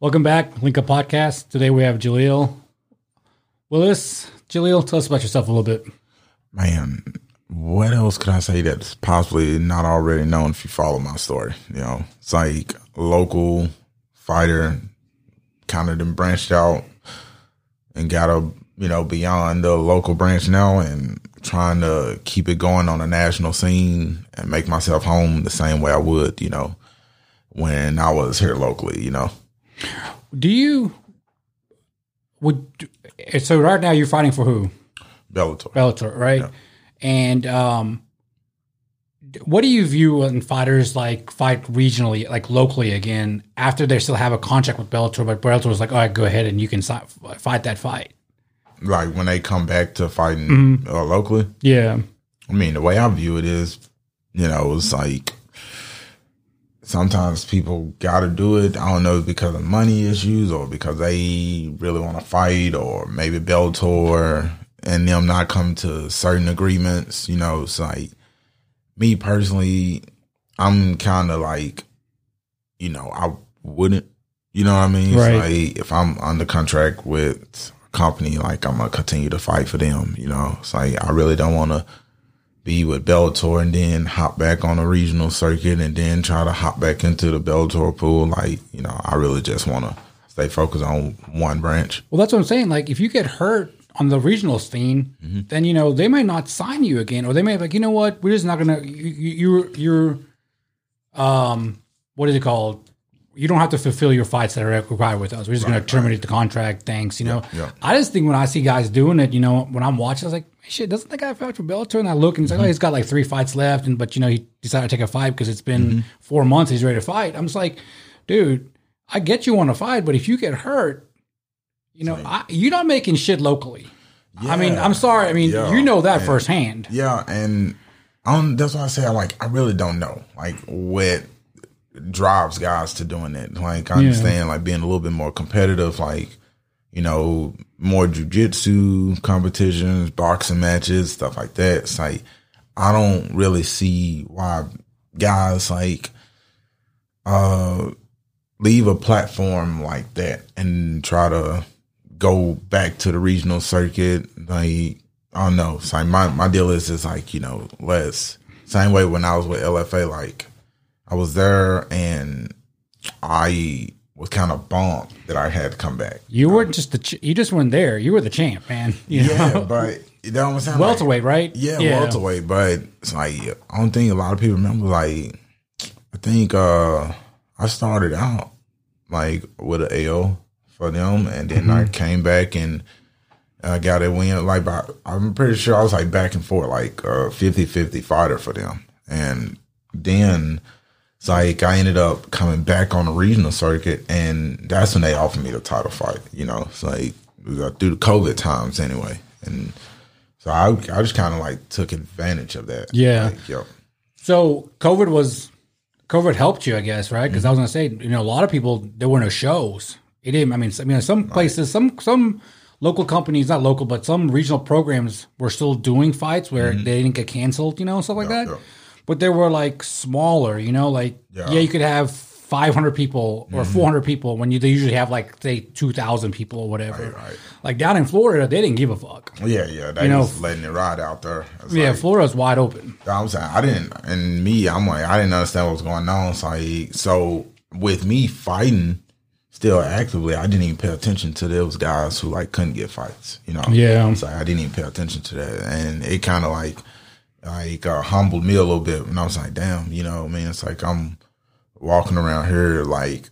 Welcome back, Link Podcast. Today we have Jaleel Willis. Jaleel, tell us about yourself a little bit. Man, what else could I say that's possibly not already known if you follow my story? You know, it's like local fighter, kind of then branched out and got a you know beyond the local branch now and trying to keep it going on a national scene and make myself home the same way I would, you know, when I was here locally, you know. Do you would so right now you're fighting for who? Bellator. Bellator, right? Yeah. And um what do you view when fighters like fight regionally, like locally again, after they still have a contract with Bellator, but Bellator was like, all right, go ahead and you can fight that fight? Like when they come back to fighting uh, locally. Yeah. I mean, the way I view it is, you know, it's like sometimes people got to do it. I don't know because of money issues or because they really want to fight or maybe Bellator and them not come to certain agreements. You know, it's like me personally, I'm kind of like, you know, I wouldn't. You know what I mean? Right. like if I'm under contract with a company, like I'm gonna continue to fight for them. You know, it's like I really don't want to be with Bellator and then hop back on a regional circuit and then try to hop back into the Bellator pool. Like, you know, I really just want to stay focused on one branch. Well, that's what I'm saying. Like, if you get hurt on the regional scene, then you know they might not sign you again, or they may be like, you know what, we're just not gonna. You, you, you're, you're, um, what is it called? You don't have to fulfill your fights that are required with us. We're just gonna terminate the contract. Thanks. You know. yeah. I just think when I see guys doing it, you know, when I'm watching, I was like, shit, doesn't the guy fight for Bellator? And I look and it's like, oh, he's got like three fights left, and but you know, he decided to take a fight because it's been four months. He's ready to fight. I'm just like, dude, I get you want to fight, but if you get hurt, you know, I, you're not making shit locally. I mean, I'm sorry. I mean, Yeah. you know that And- firsthand. Yeah, and um, that's why I say I like I really don't know like what drives guys to doing it. Like I understand like being a little bit more competitive, like you know more jujitsu competitions, boxing matches, stuff like that. It's like I don't really see why guys like uh leave a platform like that and try to go back to the regional circuit. Like, I don't know. It's like my, my deal is is like, you know, less same way when I was with LFA, like I was there and I was kind of bummed that I had to come back. You weren't just the ch- you just weren't there. You were the champ, man. You Yeah, know? but you know what I'm saying? Like, welterweight, right? yeah, welterweight. But it's like I don't think a lot of people remember. Like I think uh I started out like with an AO for them, and then I came back and I got a win. Like by, I'm pretty sure I was like back and forth, like a 50-50 fighter for them, and then. It's like I ended up coming back on the regional circuit, and that's when they offered me the title fight. You know, it's like through the COVID times anyway, and so I, I just kind of like took advantage of that. Yeah. Like, yo, So COVID was COVID helped you, I guess, right? Mm-hmm. Because I was gonna say, you know, a lot of people there were no shows. It didn't. I mean, I mean, some places, some some local companies, not local, but some regional programs were still doing fights where mm-hmm. they didn't get canceled, you know, stuff like that. But they were like smaller, you know, like yeah, Yeah. you could have 500 people or mm-hmm. 400 people when you they usually have like say 2,000 people or whatever. right. Like down in Florida, they didn't give a fuck. yeah, yeah, they You know, letting it ride out there. It's Yeah, like, Florida's wide open. I was saying I didn't, and me, I'm like I didn't understand what was going on. So, I, so with me fighting still actively, I didn't even pay attention to those guys who like couldn't get fights. You know, Yeah. So I didn't even pay attention to that, and it kind of like like uh, humbled me a little bit. And I was like, damn, you know, man, it's like I'm walking around here like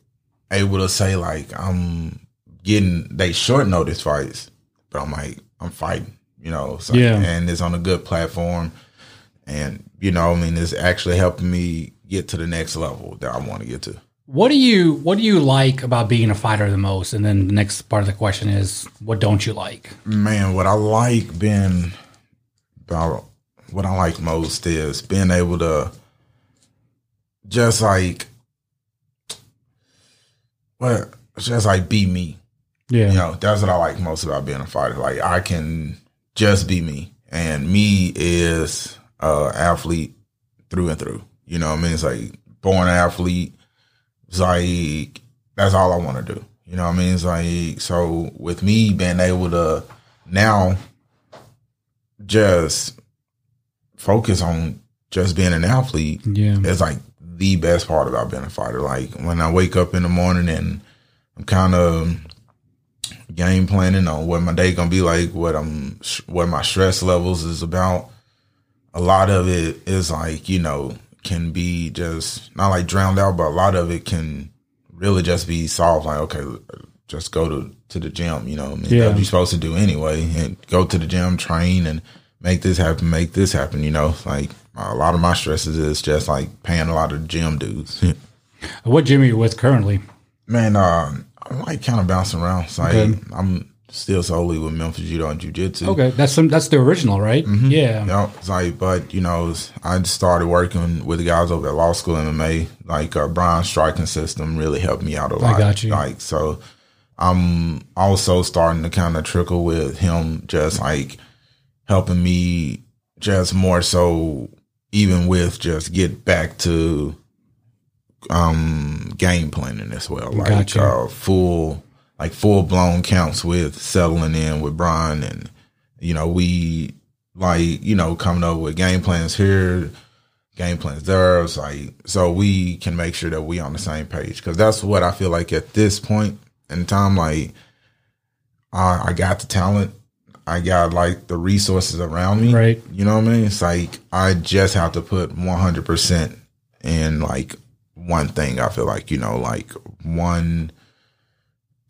able to say like I'm getting they short notice fights, but I'm like I'm fighting, you know. So, Yeah. and it's on a good platform, and you know, I mean, it's actually helping me get to the next level that I want to get to. What do you What do you like about being a fighter the most? And then the next part of the question is, what don't you like? Man, what I like being about what I like most is being able to just like what just like be me. Yeah, You know, that's what I like most about being a fighter. Like I can just be me. And me is uh athlete through and through. You know what I mean? It's like born athlete. It's like that's all I want to do. You know what I mean? It's like so with me being able to now just focus on just being an athlete Yeah. is like the best part about being a fighter. Like when I wake up in the morning and I'm kind of game planning on what my day gonna be like, what I'm, what my stress levels is about. A lot of it is like you know can be just not like drowned out, but a lot of it can really just be solved. Like okay, just go to to the gym. You know, I mean, Yeah. that's what you're supposed to do anyway, and go to the gym, train, and make this happen, make this happen. You know, like a lot of my stresses is just like paying a lot of gym dues. What gym are you with currently? Man, uh, I'm like kind of bouncing around. So Okay. I'm still solely with Memphis Judo and Jiu Jitsu. Okay, that's some. That's the original, right? Mm-hmm. Yeah. Yep. It's like, but you know, I started working with the guys over at Law School MMA. Like uh, Brian's striking system really helped me out a lot. I got you. Like so, I'm also starting to kind of trickle with him, just like helping me, just more so, even with just get back to um game planning as well. Like Got you. uh, full, like full blown counts with settling in with Brian and you know, we like, you know, coming up with game plans here, game plans there. It's like, so we can make sure that we on the same page. Cause that's what I feel like at this point in time, like, I, I got the talent. I got like the resources around me. Right. You know what I mean? It's like, I just have to put 100% in like one thing. I feel like, you know, like one,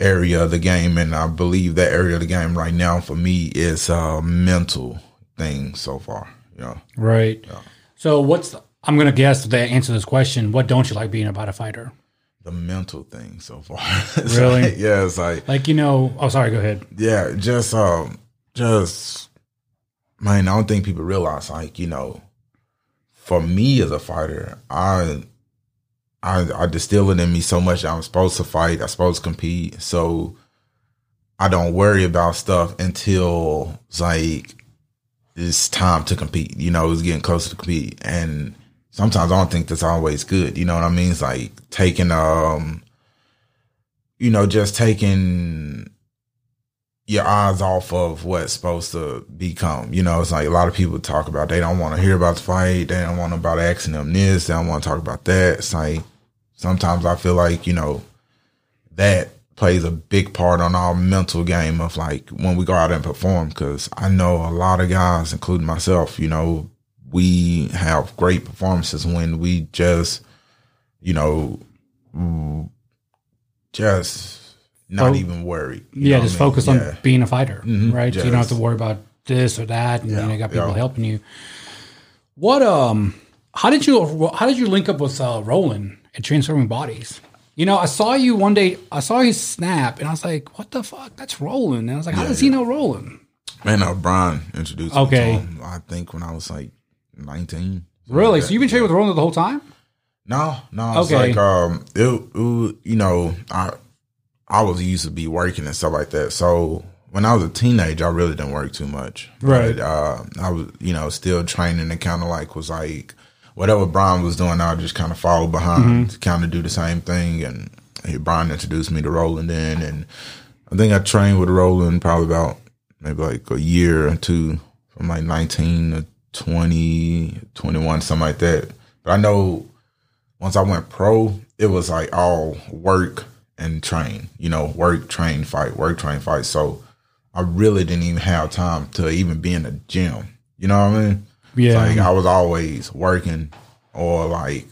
area of the game, and I believe that area of the game right now for me is a mental thing so far. You know, Right. So what's? The, I'm gonna guess to answer this question. What don't you like being about a fighter? the mental thing so far. Really? like- yeah, it's like Like you know. Oh, sorry. Go ahead. yeah, just um, just man, I don't think people realize like you know, for me as a fighter, I. I, I distill it in me so much. I'm supposed to fight. I'm supposed to compete. So I don't worry about stuff until like it's time to compete. You know, it's getting closer to compete. And sometimes I don't think that's always good. You know what I mean? It's like taking um you know, just taking your eyes off of what's supposed to become. You know, it's like a lot of people talk about they don't want to hear about the fight, they don't want about asking them this, they don't want to talk about that. It's like sometimes I feel like, you know, that plays a big part on our mental game of like when we go out and perform because I know a lot of guys, including myself, you know, we have great performances when we just, you know, just not even worried. you Yeah, just I mean? focus Yeah. on being a fighter, Mhm, right? So you don't have to worry about this or that, and you know, you got people yeah. helping you. What um, how did you how did you link up with uh, Roland at Transforming Bodies? You know, I saw you one day. I saw his snap, and I was like, "What the fuck? That's Roland." And I was like, "How Yeah, does he know Roland?" Man, uh, Brian introduced me Okay. to him, I think when I was like 19. Really? So you've been training with Roland the whole time? No, no. It's Okay. like um, it, it, you know, I I was used to be working and stuff like that. So when I was a teenager, I really didn't work too much. Right. But, uh, I was, you know, still training and kind of like was like whatever Brian was doing, I just kind of follow behind, to kind of do the same thing. And he, Brian introduced me to Roland then, and I think I trained with Roland probably about maybe like a year or two, from like 19 to 20, 21, something like that. But I know once I went pro, it was like all work and train, you know, work, train, fight, work, train, fight. So I really didn't even have time to even be in the gym. You know what I mean? It's Yeah. like I was always working or like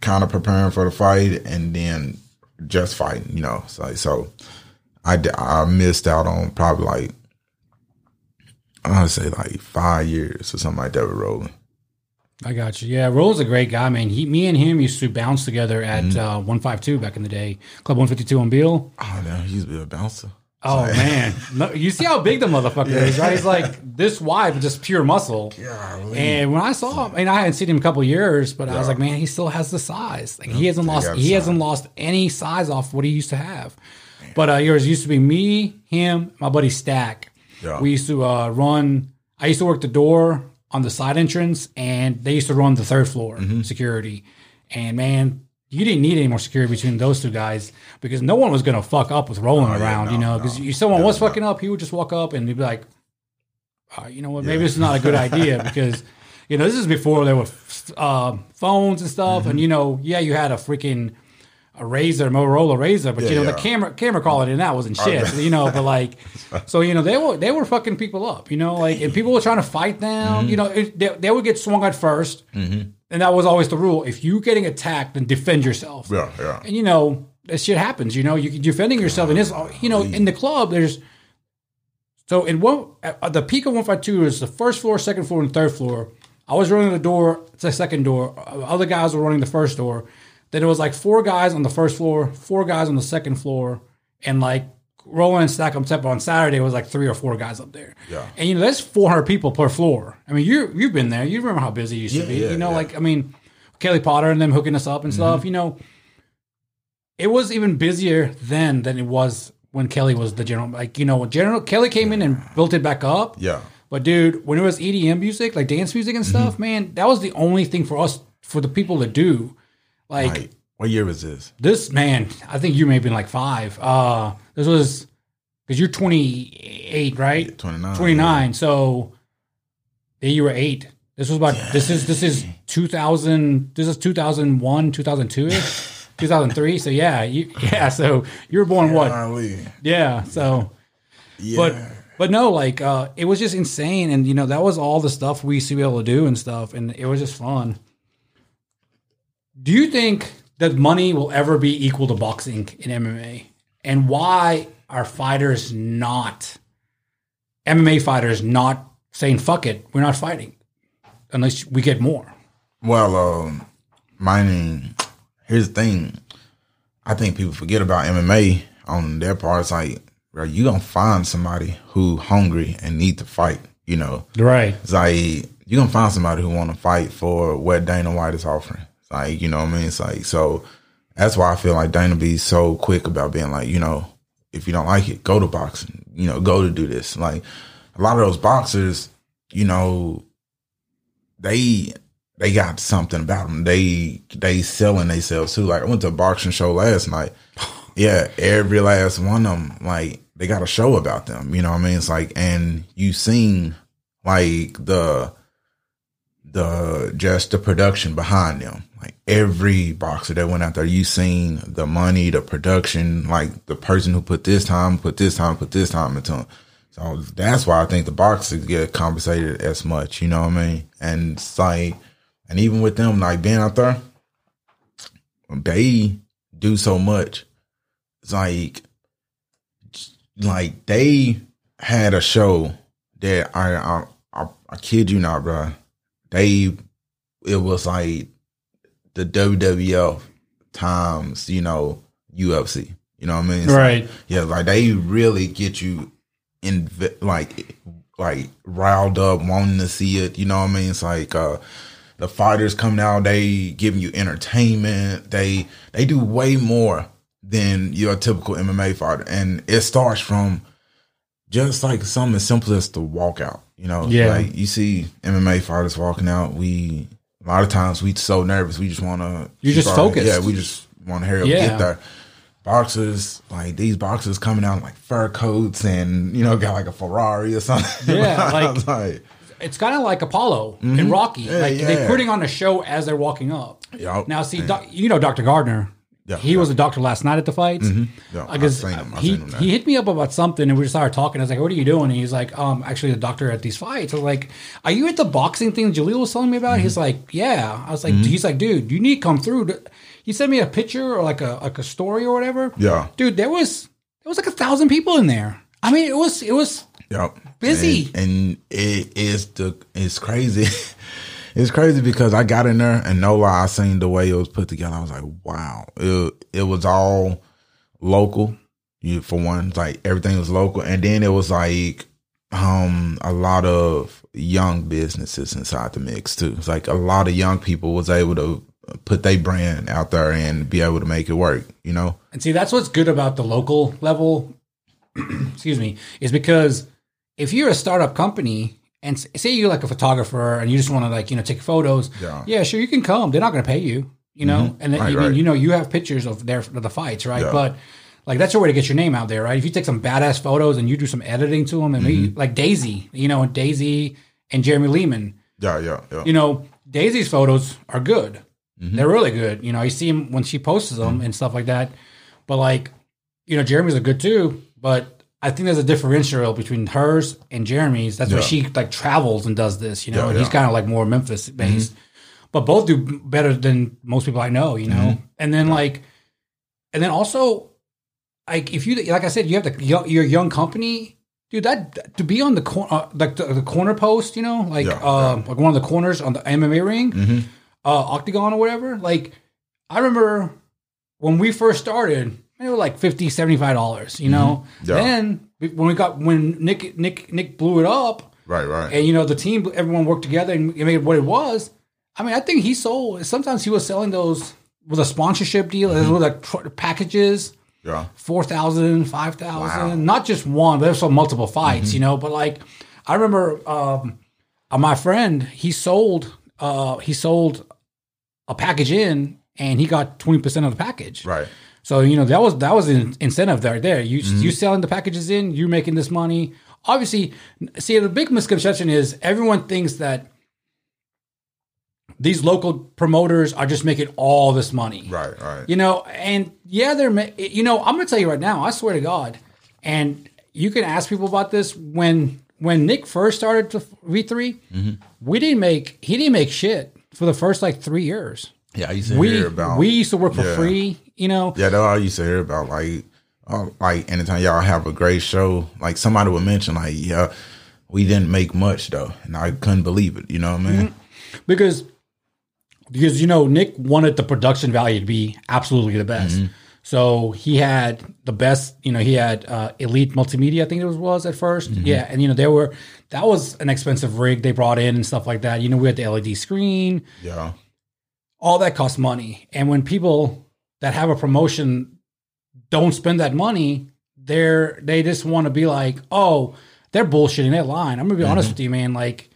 kind of preparing for the fight and then just fighting, you know. So, so I missed out on probably like, I would say like five years or something like that with Roland. I got you. Yeah, Roland's a great guy, man. He, me and him used to bounce together at Mm-hmm. uh, 152 back in the day, Club 152 on Beale. Oh, damn, he used to be a bouncer. Oh man, no, you see how big the motherfucker is, right? He's like this wide, but just pure muscle. Golly. And when I saw him, and I hadn't seen him in a couple years, but I was like, man, he still has the size. Like he hasn't lost, he size. hasn't lost any size off what he used to have. But uh, yours used to be me, him, my buddy Stack. Yeah. We used to uh, run. I used to work the door on the side entrance, and they used to run the third floor Mm-hmm. security. And man, you didn't need any more security between those two guys because no one was going to fuck up with Roland Oh, yeah, around, no, you know, no. because if someone was Definitely fucking up, he would just walk up and he'd be like, uh, you know what, maybe this is not a good idea because, you know, this is before there were uh, phones and stuff. Mm-hmm. And, you know, yeah, you had a freaking a Razr, Motorola Razr, but Yeah, you know, yeah. the camera camera quality in that wasn't shit, you know, but like, so, you know, they were, they were fucking people up, you know, like, and people were trying to fight them, Mm-hmm. you know, it, they, they would get swung at 1st And that was always the rule. If you're getting attacked, then defend yourself. Yeah, yeah. And you know, that shit happens. You know, you are defending yourself, and this, you know, in the club, there's so in one at the peak of one five two is the first floor, second floor, and third floor. I was running the door, the second door. Other guys were running the first door. Then it was like four guys on the first floor, four guys on the second floor, and like Roland and stack them on Saturday it was like three or four guys up there. Yeah. And you know, that's four hundred people per floor. I mean, you you've been there. You remember how busy it used Yeah, to be. yeah, you know, yeah. like I mean, Kelly Potter and them hooking us up and mm-hmm. stuff. You know, it was even busier then than it was when Kelly was the general. Like you know, when General Kelly came in and built it back up. Yeah. But dude, when it was EDM music, like dance music and mm-hmm. stuff, man, that was the only thing for us for the people to do. Like Like, what year was this? this man, I think you may have been like five. Uh this was because you're 28, right? 29. 29. So yeah, you were eight. This was about this is this is 2000. This is 2001, 2002 ish, 2003. So yeah, you yeah. So you were born what? Golly. Yeah. So Yeah. but but no, like uh, it was just insane, and you know that was all the stuff we used to be able to do and stuff, and it was just fun. Do you think that money will ever be equal to boxing in MMA, and why are fighters not MMA fighters not saying fuck it, we're not fighting unless we get more? Well, um, mining. Here's the thing. I think people forget about MMA on their part. It's like, bro, you gonna find somebody who hungry and need to fight. You know, Right. it's like you gonna find somebody who want to fight for what Dana White is offering. Like, you know what I mean? It's like so. That's why I feel like Dana be so quick about being like, you know, if you don't like it, go to boxing. You know, go to do this. Like a lot of those boxers, you know, they they got something about them. They they selling themselves too. Like I went to a boxing show last night. Yeah, every last one of them, like they got a show about them. You know what I mean? It's like, and you seen like the the just the production behind them. Like every boxer that went out there, you seen the money, the production, like the person who put this time, put this time, put this time into them. So that's why I think the boxers get compensated as much. You know what I mean? And it's like, and even with them, like being out there, they do so much. It's like, like they had a show that I I I, I kid you not, bro. They it was like the WWF times, you know, UFC. You know what I mean? It's Right. Like, yeah, like they really get you in like like riled up, wanting to see it. You know what I mean? It's like uh the fighters coming out, they giving you entertainment. They they do way more than your typical MMA fighter, and it starts from just like something as simple as the walkout. You know, Yeah. like you see MMA fighters walking out. We a lot of times we so nervous, we just want to. You're just focused. Yeah, we just want to hurry up Yeah. get there. Boxers like these boxers coming out in, like fur coats and you know got like a Ferrari or something. Yeah, like- like It's kind of like Apollo and Rocky. Mm-hmm. Yeah, like yeah. they're putting on a show as they're walking up. Yup. Now, see, doc, you know Dr. Gardner. Yeah, he yeah. Mm-hmm. was a doctor last night at the fights. Yeah, I guess I've seen him. I've he seen him there. he hit me up about something, and we just started talking. I was like, "What are you doing?" And he's like, "Um, actually, the doctor at these fights." I was like, "Are you at the boxing thing Jaleel was telling me about?" He's Mm-hmm. like, "Yeah." I was like, "He's like, dude, you need to come through." He sent me a picture or like a like a story or whatever. Yeah. dude, there was there was like a thousand people in there. I mean, it was it was Yep. Busy. And, and it is the it's crazy. it's crazy because I got in there and no lie, I seen the way it was put together. I was like, wow. It it was all local. You for one, like everything was local. And then it was like um a lot of young businesses inside the mix too. It's like a lot of young people was able to put their brand out there and be able to make it work, you know? And see, that's what's good about the local level. excuse me, is because if you're a startup company and say you're like a photographer and you just want to like you know take photos, Yeah. yeah, sure you can come. They're not going to pay you. you know, and then, Right, mean, right. you know, you have pictures of their of the fights, right? Yeah. But like that's your way to get your name out there, right? If you take some badass photos and you do some editing to them, and Mm-hmm. like Daisy, you know, Daisy and Jeremy Lehman, Yeah, yeah, yeah. you know, Daisy's photos are good. Mm-hmm. They're really good. You know, you see them when she posts them and stuff like that. But like, you know, Jeremy's are good too. But I think there's a differential between hers and Jeremy's. That's why she like travels and does this. You know, Yeah, and he's yeah. Mm-hmm. kind of like more Memphis based. But both do better than most people I know. You know, Mm-hmm. and then like, and then also, like if you like I said, you have the your your young company. Dude, that to be on the corner, uh, like the, the corner post, you know, like Yeah, uh, like one of the corners on the MMA ring, Mm-hmm. uh, octagon or whatever. Like, I remember when we first started, they were like 50 dollars. You know, Mm-hmm. Yeah. then when we got when Nick Nick Nick blew it up, Right, right. and you know the team, everyone worked together and made what it was. I mean, I think he sold. Sometimes he was selling those with a sponsorship deal, Mm-hmm. with like tr- packages yeah. 4,000, 5,000, Wow. not just one, but there's some multiple fights, you know. But like, I remember um, uh, my friend, he sold, uh, he sold a package in, and he got twenty percent of the package. Right. So you know that was that was an incentive there. There, you you selling the packages in, you're making this money. Obviously, see the big misconception is everyone thinks that these local promoters are just making all this money. Right, right. You know, and yeah, they're, you know, I'm going to tell you right now, I swear to God, and you can ask people about this when, when Nick first started to V3, Mm-hmm. we didn't make, he didn't make shit for the first like three years. Yeah, I used to We, hear about we used to work for Yeah. free, you know, Yeah, that's all I used to hear about. Like, uh, like anytime y'all have a great show, like somebody would mention, like, yeah, we didn't make much though, and I couldn't believe it. You know what I mean? because because you know Nick wanted the production value to be absolutely the best. So he had the best, you know, he had uh, Elite Multimedia, I think it was, was at 1st Yeah, and you know, there were that was an expensive rig they brought in and stuff like that. You know, we had the LED screen, Yeah, all that costs money. And when people that have a promotion don't spend that money, they're they just want to be like, oh, they're bullshitting that line. I'm gonna be mm-hmm. honest with you, man. Like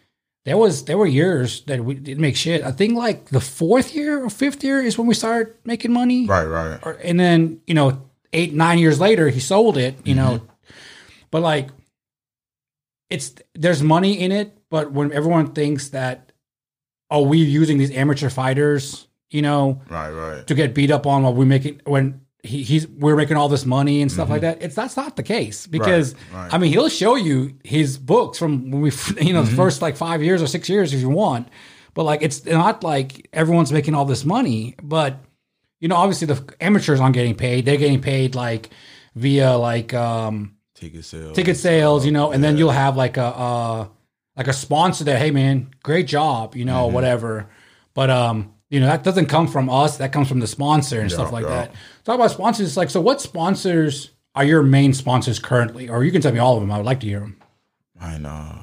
there was there were years that we didn't make shit. I think like the fourth year or fifth year is when we started making money. right, right. Or, and then you know eight nine years later he sold it. You know, mm-hmm. but like it's there's money in it. But when everyone thinks that oh we using these amateur fighters, you know, Right, right. to get beat up on while we making when he, he's we're making all this money and stuff like that. It's that's not the case because Mm-hmm. right. I mean he'll show you his books from when we you know Mm-hmm. the first like five years or six years if you want, but like it's not like everyone's making all this money. But you know obviously the amateurs aren't getting paid; they're getting paid like via like um Ticket sales. ticket sales, you know, and then you'll have like a uh like a sponsor that, hey man, great job, you know, Mm-hmm. whatever. But um, you know, that doesn't come from us, that comes from the sponsor and stuff like yeah. that. Talk about sponsors, it's like so what sponsors are your main sponsors currently? Or you can tell me all of them. I would like to hear them. I know.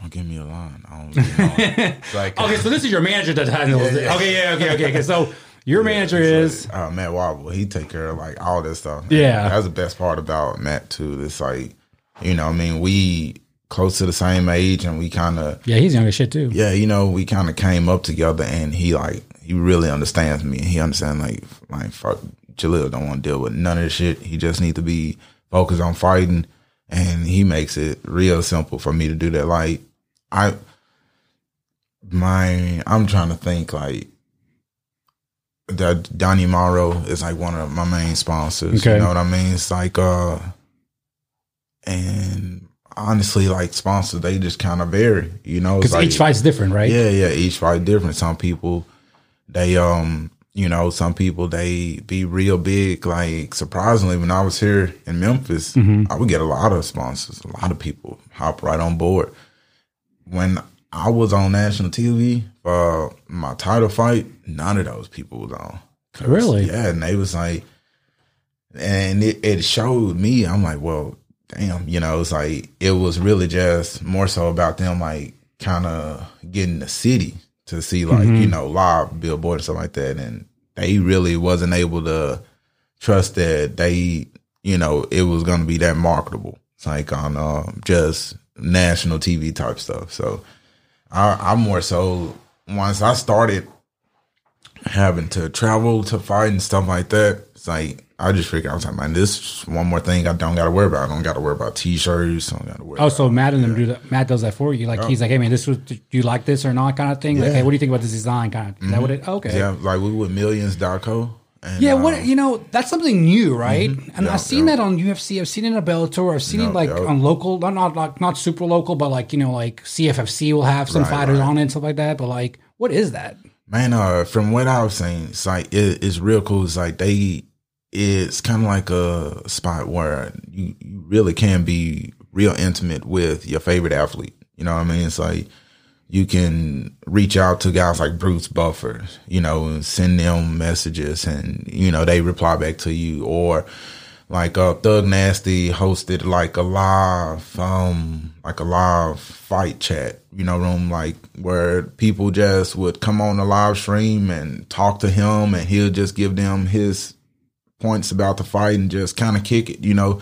Don't give me a line. I don't. Like Okay, so this is your manager that handles it. yeah. Okay, yeah, okay, okay, okay. So your manager is uh, Matt Wobble. He take care of like all this stuff. Yeah. that's the best part about Matt too. It's like, you know, I mean, we close to the same age, and we kind of Yeah, he's young as shit too. yeah, you know, we kind of came up together, and he like he really understands me. And he understands like like fuck, Jaleel don't want to deal with none of this shit. He just need to be focused on fighting, and he makes it real simple for me to do that. Like I, my, I'm trying to think like that. Donnie Morrow is like one of my main sponsors. Okay. You know what I mean? It's like uh, and honestly, like sponsors, they just kind of vary. You know, Because like, each fight's different, right? yeah, yeah. Each fight different. Some people, they um, you know, some people they be real big. Like surprisingly, when I was here in Memphis, I would get a lot of sponsors. A lot of people hop right on board. When I was on national TV for my title fight, none of those people was on. Really? Yeah, and they was like, and it, it showed me. I'm like, well, damn. You know, it's like it was really just more so about them like kind of getting the city to see like you know live billboard and stuff like that, and they really wasn't able to trust that they you know it was going to be that marketable. It's like on um, just national TV type stuff. So I, I more so once I started having to travel to fight and stuff like that. It's like I just figured I was like, man, this is one more thing I don't got to worry about. I don't got to worry about t-shirts. I don't got to worry. Oh, so Matt and them do that. Matt does that for you. Like he's like, hey man, this was. Do you like this or not? Kind of thing. Like, hey, what do you think about this design? Kind of. Is that what it? Okay. yeah, like we with millions.co. And, Yeah, uh, what you know, that's something new, right? And Mm-hmm. Yeah, I've seen yeah. that on UFC. I've seen it in Bellator. I've seen Yeah, it like yeah. on local, not not like not super local, but like you know, like CFFC will have some Right, fighters right. on it and stuff like that. But like, what is that? Man, uh, from what I was saying, it's like it, it's real cool. It's like they, it's kind of like a spot where you, you really can be real intimate with your favorite athlete. You know what I mean? It's like you can reach out to guys like Bruce Buffer, you know, and send them messages, and you know they reply back to you, or like uh, Thug Nasty hosted like a live, um, like a live fight chat, you know, room like where people just would come on the live stream and talk to him, and he'll just give them his points about the fight and just kind of kick it, you know.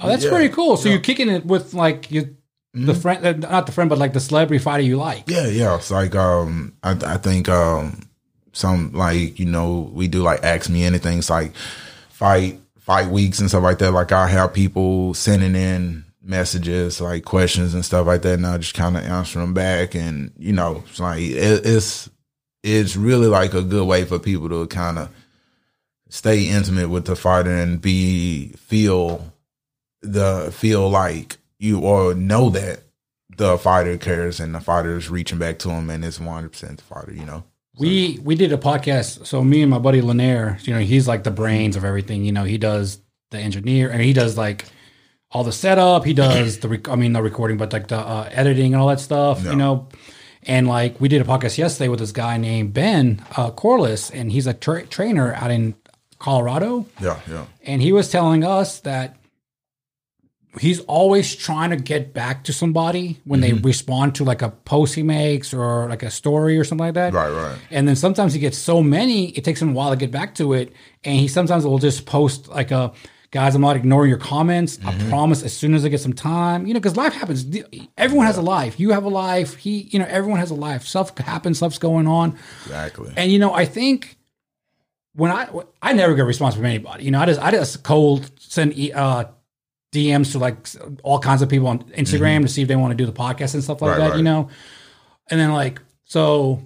Oh, that's Yeah. pretty cool. So you're kicking it with like you, the friend, uh, not the friend, but like the celebrity fighter you like. Yeah, yeah. It's like um, I I think um, some like you know we do like ask me anything. It's like fight fight weeks and stuff like that. Like I have people sending in messages like questions and stuff like that, and I just kind of answer them back. And you know, it's like it, it's it's really like a good way for people to kind of stay intimate with the fighter and be feel the feel like you or know that the fighter cares and the fighter is reaching back to him and it's 100% the fighter, you know? We we did a podcast. So me and my buddy Lanier, you know, he's like the brains of everything. You know, he does the engineer and he does like all the setup. He does the rec- I mean, the recording, but like the uh, editing and all that stuff. Yeah. You know, and like we did a podcast yesterday with this guy named Ben uh, Corliss, and he's a tra- trainer out in Colorado. Yeah, yeah. and he was telling us that he's always trying to get back to somebody when Mm-hmm. they respond to like a post he makes or like a story or something like that. Right, right. And then sometimes he gets so many, it takes him a while to get back to it. And he sometimes will just post like a guys, I'm not ignoring your comments. I Mm-hmm. promise as soon as I get some time, you know, because life happens. Everyone has a life. You have a life. He, you know, everyone has a life. Stuff happens, stuff's going on. Exactly. And you know, I think when I I never get a response from anybody. You know, I just I just cold send uh, DMs to like all kinds of people on Instagram to see if they want to do the podcast and stuff like Right, that. right. You know, and then like so,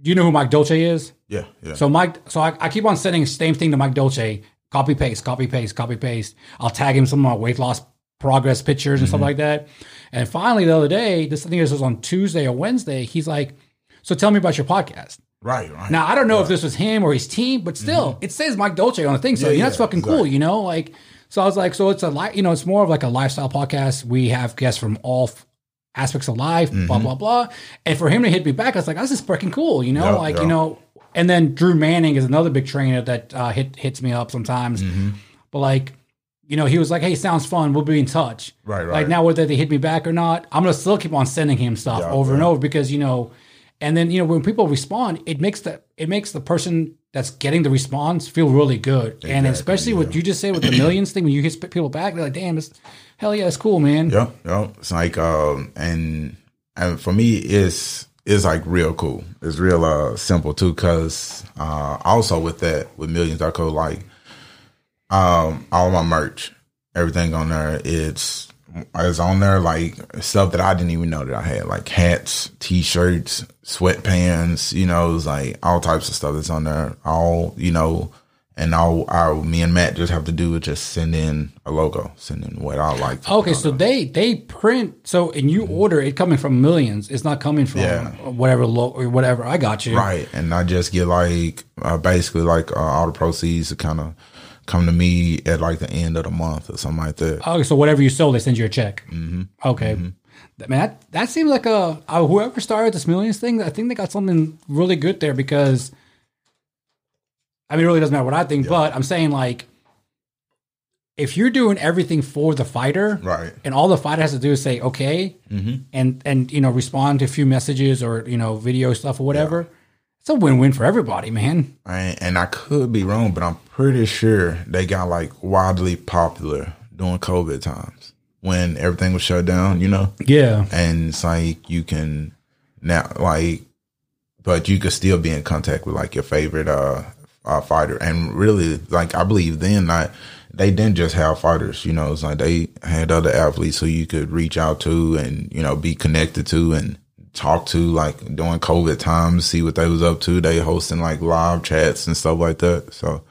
do you know who Mike Dolce is? yeah, yeah. So Mike, so I, I keep on sending the same thing to Mike Dolce. Copy paste, copy paste, copy paste. I'll tag him some of my weight loss progress pictures and stuff like that. And finally, the other day, this I think this was on Tuesday or Wednesday. He's like, "So tell me about your podcast." Right, right. Now I don't know if this was him or his team, but still, it says Mike Dolce on the thing. So Mm-hmm. Yeah, you know, that's yeah, fucking cool, you know. Like, so I was like, so it's a li- you know, it's more of like a lifestyle podcast. We have guests from all f- aspects of life, blah Mm-hmm. blah blah. And for him to hit me back, I was like, this is freaking cool, you know, Yeah, like you know. And then Drew Manning is another big trainer that uh, hit hits me up sometimes, Mm-hmm. but like. You know, he was like, "Hey, sounds fun. We'll be in touch." Right, right. Like now, whether they hit me back or not, I'm gonna still keep on sending him stuff over and over because you know, and then you know when people respond, it makes the it makes the person that's getting the response feel really good, and Exactly, especially what you just say with the millions thing when you hit people back, they're like, "Damn, it's hell yeah, it's cool, man." Yep, yep. It's like um and and for me it's it's like real cool. It's real uh simple too cuz uh also with that with millions.co like um all my merch, everything on there it's it's on there like stuff that I didn't even know that I had like hats, t-shirts, sweatpants, you know, it's like all types of stuff that's on there. All, you know, and all our me and Matt just have to do is just send in a logo, send in what I like. Okay, so they they print so and you order it coming from millions. It's not coming from Yeah. whatever lo- or whatever. I got you. Right, and I just get like uh, basically like uh, all the proceeds to kind of come to me at like the end of the month or something like that. Okay, so whatever you sold, they send you a check. Mm-hmm. Okay. That- Man, that, that seems like a uh, whoever started this millions thing. I think they got something really good there because, I mean, it really doesn't matter what I think, but I'm saying like, if you're doing everything for the fighter, Right. and all the fighter has to do is say okay, Mm-hmm. and and you know respond to a few messages or you know video stuff or whatever, it's a win-win for everybody, man. And, and I could be wrong, but I'm pretty sure they got like wildly popular during COVID times when everything was shut down, you know. Yeah, And it's like you can now like but you could still be in contact with like your favorite uh, uh fighter. And really, like I believe then, not they didn't just have fighters. You know, it's like they had other athletes who you could reach out to and you know be connected to and talk to like during COVID times, see what they was up to. They hosting like live chats and stuff like that. So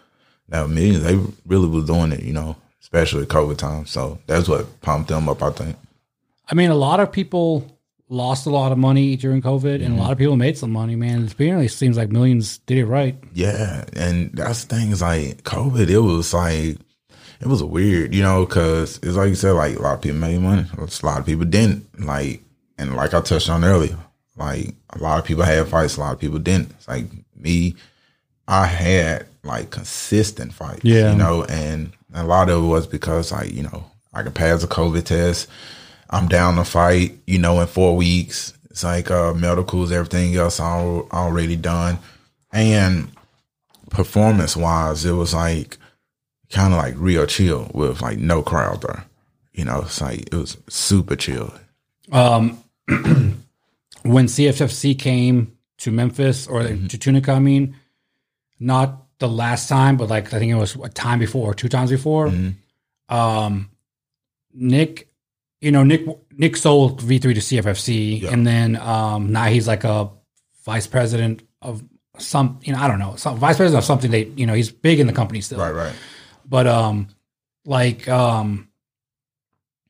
now me, they really was doing it, you know, especially COVID time. So that's what pumped them up, I think. I mean, a lot of people lost a lot of money during COVID, and mm-hmm. a lot of people made some money. Man, it apparently seems like millions did it right. Yeah, and that's things like COVID. It was like it was weird, you know, because it's like you said, like a lot of people made money, a lot of people didn't. Like, and like I touched on earlier, like a lot of people had fights, a lot of people didn't. It's like me, I had like consistent fights, yeah, you know, and a lot of it was because like you know I could pass a COVID test. I'm down to fight, you know, in four weeks. It's like uh, medicals, everything else all already done, and performance wise, it was like kind of like real chill with like no crowd there. You know, it's like it was super chill. Um, when CFFC came to Memphis or mm-hmm. to Tunica, I mean, not the last time, but like I think it was a time before, two times before. Mm-hmm. Um, Nick, you know, Nick Nick sold V three to CFFC, yeah. and then um, now he's like a vice president of some, you know, I don't know, some vice president of something. They, you know, he's big in the company still. Right, right. But um, like um,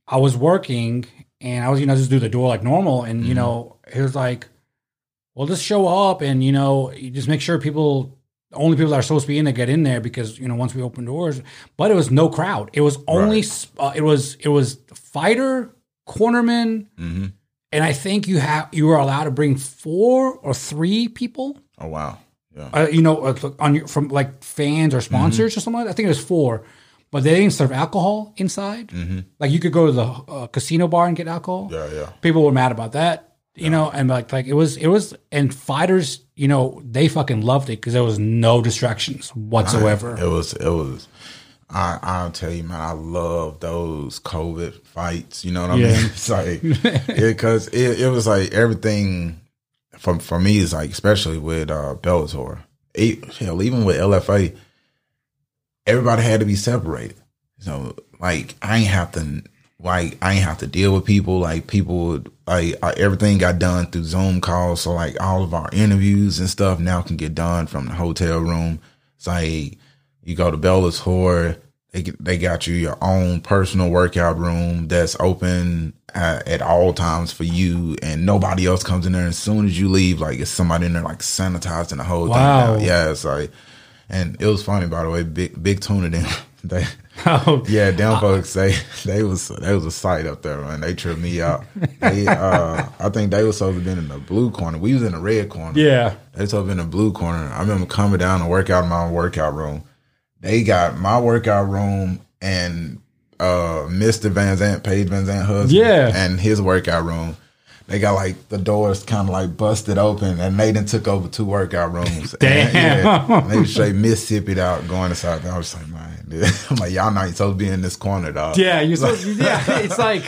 I was working and I was, you know, just do the door like normal, and mm-hmm. you know, he was like, "Well, just show up, and you know, you just make sure people." Only people that are supposed to be in there get in there because you know once we open doors, but it was no crowd. It was only right. uh, it was it was fighter cornerman, mm-hmm. and I think you have you were allowed to bring four or three people. Oh wow! Yeah. Uh, you know, uh, on your, from like fans or sponsors mm-hmm. or something. Like I think it was four, but they didn't serve alcohol inside. Mm-hmm. Like you could go to the uh, casino bar and get alcohol. Yeah, yeah. People were mad about that, you yeah. know, and like like it was it was and fighters, you know, they fucking loved it because there was no distractions whatsoever. I, it was it was. I I'll tell you, man, I love those COVID fights. You know what I yeah. mean? It's like because it, it, it was like everything for for me is like especially with uh Bellator. hell, even with LFA, everybody had to be separated. So like I ain't have to like I ain't have to deal with people. Like people like uh, everything got done through Zoom calls. So like all of our interviews and stuff now can get done from the hotel room. It's like you go to Bellator, they they got you your own personal workout room that's open at, at, all times for you, and nobody else comes in there. As soon as you leave, like it's somebody in there like sanitizing the whole wow. thing. Out. Yeah, it's like, and it was funny by the way. Big big tuna them. They, oh, yeah, them uh, folks they they was they was a sight up there, man. They tripped me out. They, uh, I think they was supposed to been in the blue corner. We was in the red corner. Yeah, they supposed to in the blue corner. I remember coming down to work out in my workout room. They got my workout room and uh Mr. VanZant, Paige VanZant husband, yeah, and his workout room. They got like the doors kind of like busted open, and they then took over two workout rooms. Damn, and, yeah, they straight Mississippi out going inside. I was like, man, I'm like, y'all not supposed to be in this corner, dog. Yeah, you're so yeah. It's like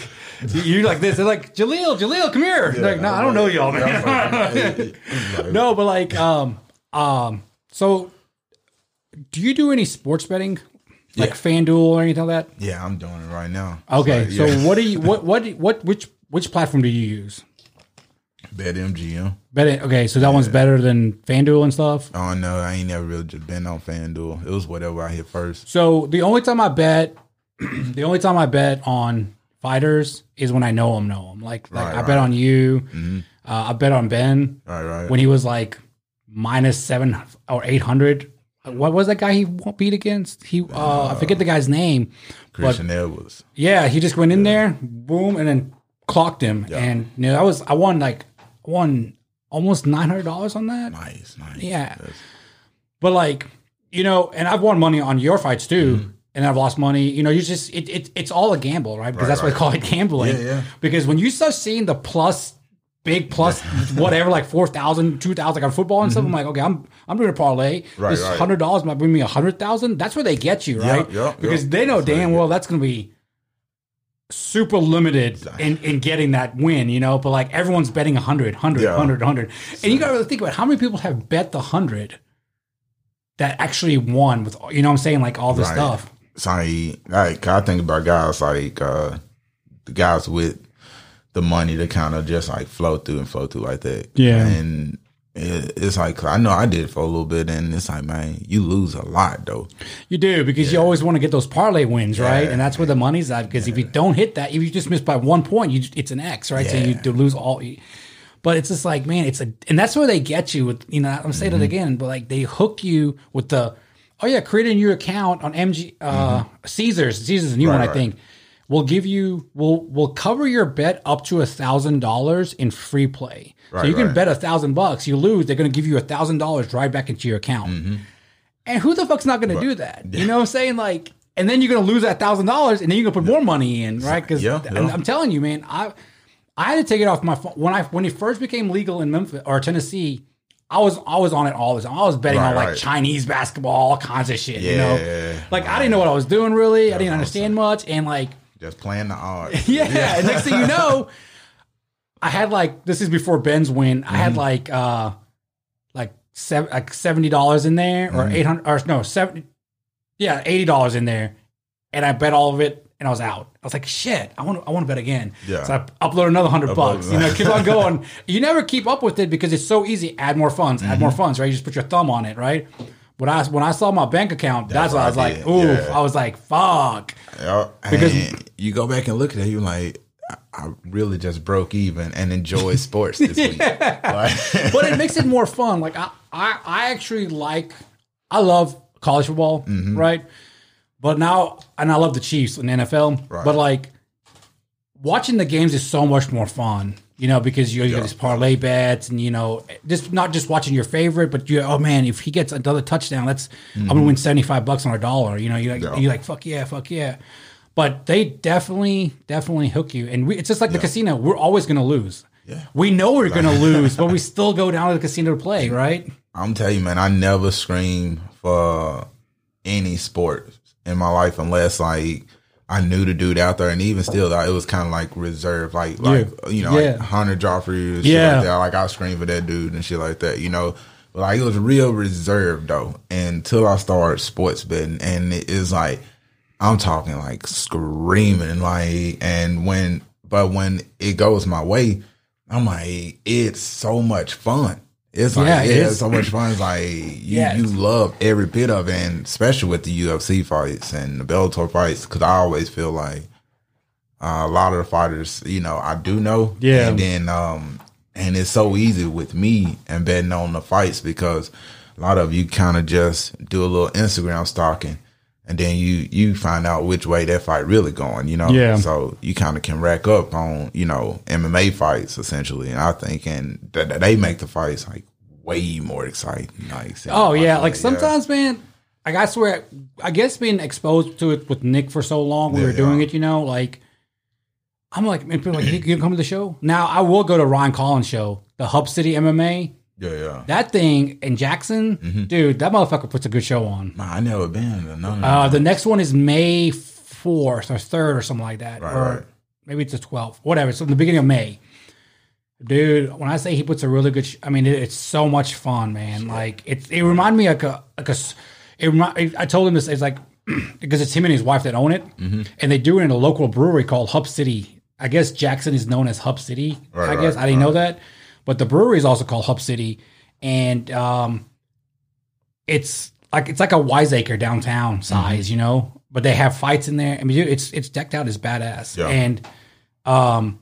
you're like this. They're like Jaleel, Jaleel, come here. Yeah, like, no, I don't know y'all, man. no, but like, um, um, so do you do any sports betting? Like yeah. FanDuel or anything like that? Yeah, I'm doing it right now. Okay, so, yeah. so what do you what what what which which platform do you use? BetMGM. Bet okay, so that yeah. one's better than FanDuel and stuff. Oh no, I ain't never really just been on FanDuel. It was whatever I hit first. So the only time I bet, the only time I bet on fighters is when I know them, know them. Like, like right, I right. bet on you. Mm-hmm. Uh, I bet on Ben. Right, right. When he was like minus seven or eight hundred what was that guy he beat against? He uh, uh, I forget the guy's name. Christian but, Edwards. Yeah, he just went in yeah. there, boom, and then clocked him. Yeah. And you know, that was I won like won almost nine hundred dollars on that. Nice, nice. Yeah. But like, you know, and I've won money on your fights too. Mm-hmm. And I've lost money. You know, you just it, it it's all a gamble, right? Because right, that's right. why they call it gambling. Yeah, yeah. Because when you start seeing the plus big plus whatever, like 4,000, 2,000, like on football and mm-hmm. stuff. I'm like, okay, I'm I'm doing a parlay. Right, this hundred dollars might bring me a hundred thousand. That's where they get you, right? Yeah, yeah, because they know damn well that's gonna be super limited in, in getting that win, you know, but like everyone's betting 100, 100, Yeah. 100, 100. And you got to really think about how many people have bet the 100 that actually won with, you know what I'm saying? Like all this Right. stuff. So like, like I think about guys like uh, the guys with the money to kind of just like flow through and flow through like that. Yeah. and it's like I know I did for a little bit, and it's like man, you lose a lot though. You do because you always want to get those parlay wins, right? Yeah. And that's where the money's at. Because if you don't hit that, if you just miss by one point, you it's an X, right? So you do lose all. But it's just like, man, it's a, and that's where they get you with, you know, I'm saying Mm-hmm. it again, but like they hook you with the, oh yeah, create a new account on MG, uh, Caesars. Caesars is a new Mm-hmm. Right, one, I think. We'll give you, we'll, we'll cover your bet up to a thousand dollars in free play. so you can right. bet a thousand bucks, you lose, they're going to give you a thousand dollars right back into your account. Mm-hmm. And who the fuck's not going to do that? You know what I'm saying? Like, and then you're going to lose that thousand dollars, and then you're to put more money in, right? Because Yeah, yeah. I'm telling you, man, I I had to take it off my phone when I when it first became legal in Memphis or Tennessee. I was I was on it all the time. I was betting on like right. Chinese basketball, all kinds of shit. You know, Yeah, like I didn't know what I was doing really. I didn't understand much, and like Just playing the odds. yeah. And next thing you know, I had like this is before Ben's win. I had mm-hmm. like uh like seven like seventy dollars in there or mm-hmm. eight hundred or no seventy yeah eighty dollars in there, and I bet all of it and I was out. I was like shit. I want to I want to bet again. Yeah. So I upload another hundred bucks. You know, keep on going. You never keep up with it because it's so easy. Add more funds. Add mm-hmm. more funds. Right. You just put your thumb on it. Right. When I when I saw my bank account, that's, That's what I was I like, oof. Yeah. I was like, fuck. Because- and you go back and look at it, you're like, I- really just broke even and enjoy sports this week. But it makes it more fun. Like I, I, I actually like, I love college football, Mm-hmm. right? But now, and I love the Chiefs in the NFL. Right. But like, watching the games is so much more fun, you know, because you, you got these parlay bets, and you know, just not just watching your favorite, but you, oh man, if he gets another touchdown, that's I'm gonna win seventy five bucks on a dollar. You know, you're like, Mm-hmm. Yeah. you're like, fuck yeah, fuck yeah. But they definitely, definitely hook you, and we, it's just like the casino. We're always gonna lose. Yeah. We know we're gonna lose, but we still go down to the casino to play, right? I'm telling you, man, I never scream for any sport in my life unless like I knew the dude out there, and even still, like, it was kind of like reserved, like like you know, Yeah. like Hunter Joffrey, and Yeah. shit like that. Like I scream for that dude and shit like that, you know. But like it was real reserved though, until I started sports betting, and it is like I'm talking like screaming, like, and when, but when it goes my way, I'm like, it's so much fun. It's like, Yeah, yeah, it it's so much fun. It's like, you, Yeah, you love every bit of it, and especially with the UFC fights and the Bellator fights, because I always feel like uh, a lot of the fighters, you know, I do know. Yeah. And then, um, and it's so easy with me and betting on the fights because a lot of you kind of just do a little Instagram stalking and then you you find out which way that fight really going, you know. Yeah. So you kind of can rack up on you know MMA fights essentially, and I think and that that they make the fights like way more exciting. Like Oh yeah, like yeah. sometimes, man. Like I swear, I guess being exposed to it with Nick for so long, we Yeah, were doing yeah. it. You know, like I'm like, man, people are like, you can come to the show. Now I will go to Ryan Collins' show, the Hub City MMA. Yeah, yeah. That thing in Jackson, Mm-hmm. dude, that motherfucker puts a good show on. Man, I never been to none of Uh, the next one is May fourth or third or something like that, Right, or right. maybe it's the twelfth, whatever. So in the beginning of May, dude. When I say he puts a really good, sh- I mean it, it's so much fun, man. Like it, it reminded me like a like a. It I told him this. It's like because it's him and his wife that own it, Mm-hmm. and they do it in a local brewery called Hub City. I guess Jackson is known as Hub City. Right, I guess I didn't know that, but the brewery is also called Hub City, and um, it's like it's like a wiseacre downtown size, Mm-hmm. you know. But they have fights in there. I mean, dude, it's it's decked out as badass, Yeah. and um,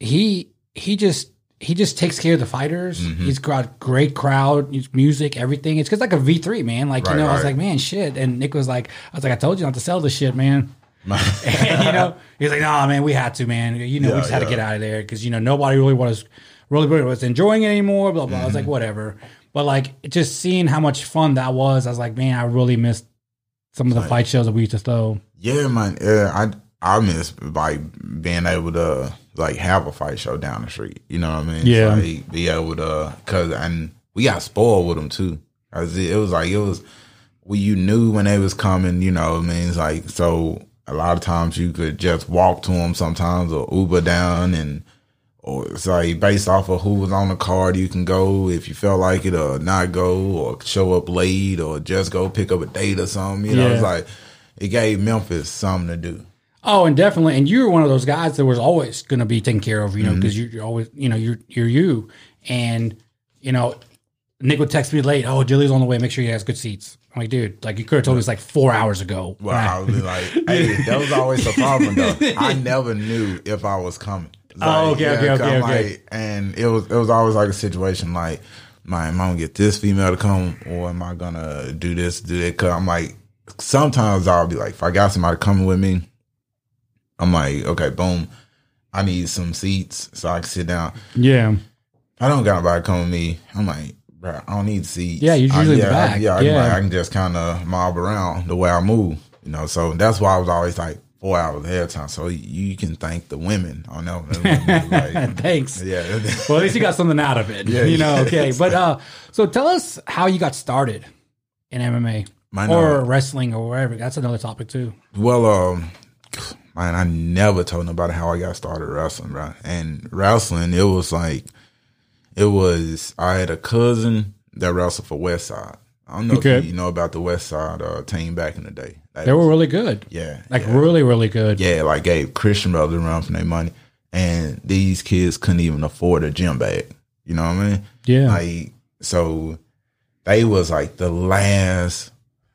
he he just he just takes care of the fighters. Mm-hmm. He's got great crowd, music, everything. It's just like a V three man. Like Right, you know, I was like, man, shit. And Nick was like, I was like, I told you not to sell this shit, man. and you know, he's like, nah, man, we had to, man. You know, we just had to get out of there because you know nobody really was really really was enjoying it anymore. Blah blah. I was Mm-hmm. like, whatever. But like, just seeing how much fun that was, I was like, man, I really missed some of the fight shows that we used to throw. Yeah, man. Yeah, I I miss like being able to like have a fight show down the street. You know what I mean? Yeah. Like, be able to cause and we got spoiled with them too. it, it was like it was well, you knew when they was coming. You know, what I mean, it's like so a lot of times you could just walk to them sometimes or Uber down and or it's like based off of who was on the card you can go if you felt like it or not go or show up late or just go pick up a date or something. You know, Yeah. it's like it gave Memphis something to do. Oh, and definitely, and you were one of those guys that was always going to be taken care of, you Mm-hmm. know, because you're, you're always, you know, you're you're you, and you know, Nick would text me late. Oh, Jilly's on the way. Make sure he has good seats. I'm like, dude, like you could have told me like four hours ago. Well, I would be like, hey, that was always the problem though. I never knew if I was coming. Like, Oh, okay, okay, 'cause okay, I'm okay. Like, and it was it was always like a situation like, my am I gonna get this female to come or am I gonna do this, do that? Cause I'm like, sometimes I'll be like, if I got somebody coming with me, I'm like, okay, boom, I need some seats so I can sit down. Yeah, I don't got nobody coming with me, I'm like, bro, I don't need seats. Yeah, you're I- usually the yeah, I- back. yeah, I, can, like, I can just kind of mob around the way I move, you know. So that's why I was always like four hours ahead of time. So you can thank the women on that. one. Like, thanks. yeah, Well, at least you got something out of it. Yeah, you know. yeah. Okay, but uh, so tell us how you got started in MMA Mine, or uh, wrestling or wherever. That's another topic too. Well, um, man, I never told nobody how I got started wrestling, bro. And wrestling, it was like, it was. I had a cousin that wrestled for West Side. I don't know Okay. if you know about the West Side uh, team back in the day. They They were really good. yeah, Like yeah. really, really good. yeah, like gave Christian brothers a run for their money, and these kids couldn't even afford a gym bag. You know what I mean? Yeah. Like so, they was like the last,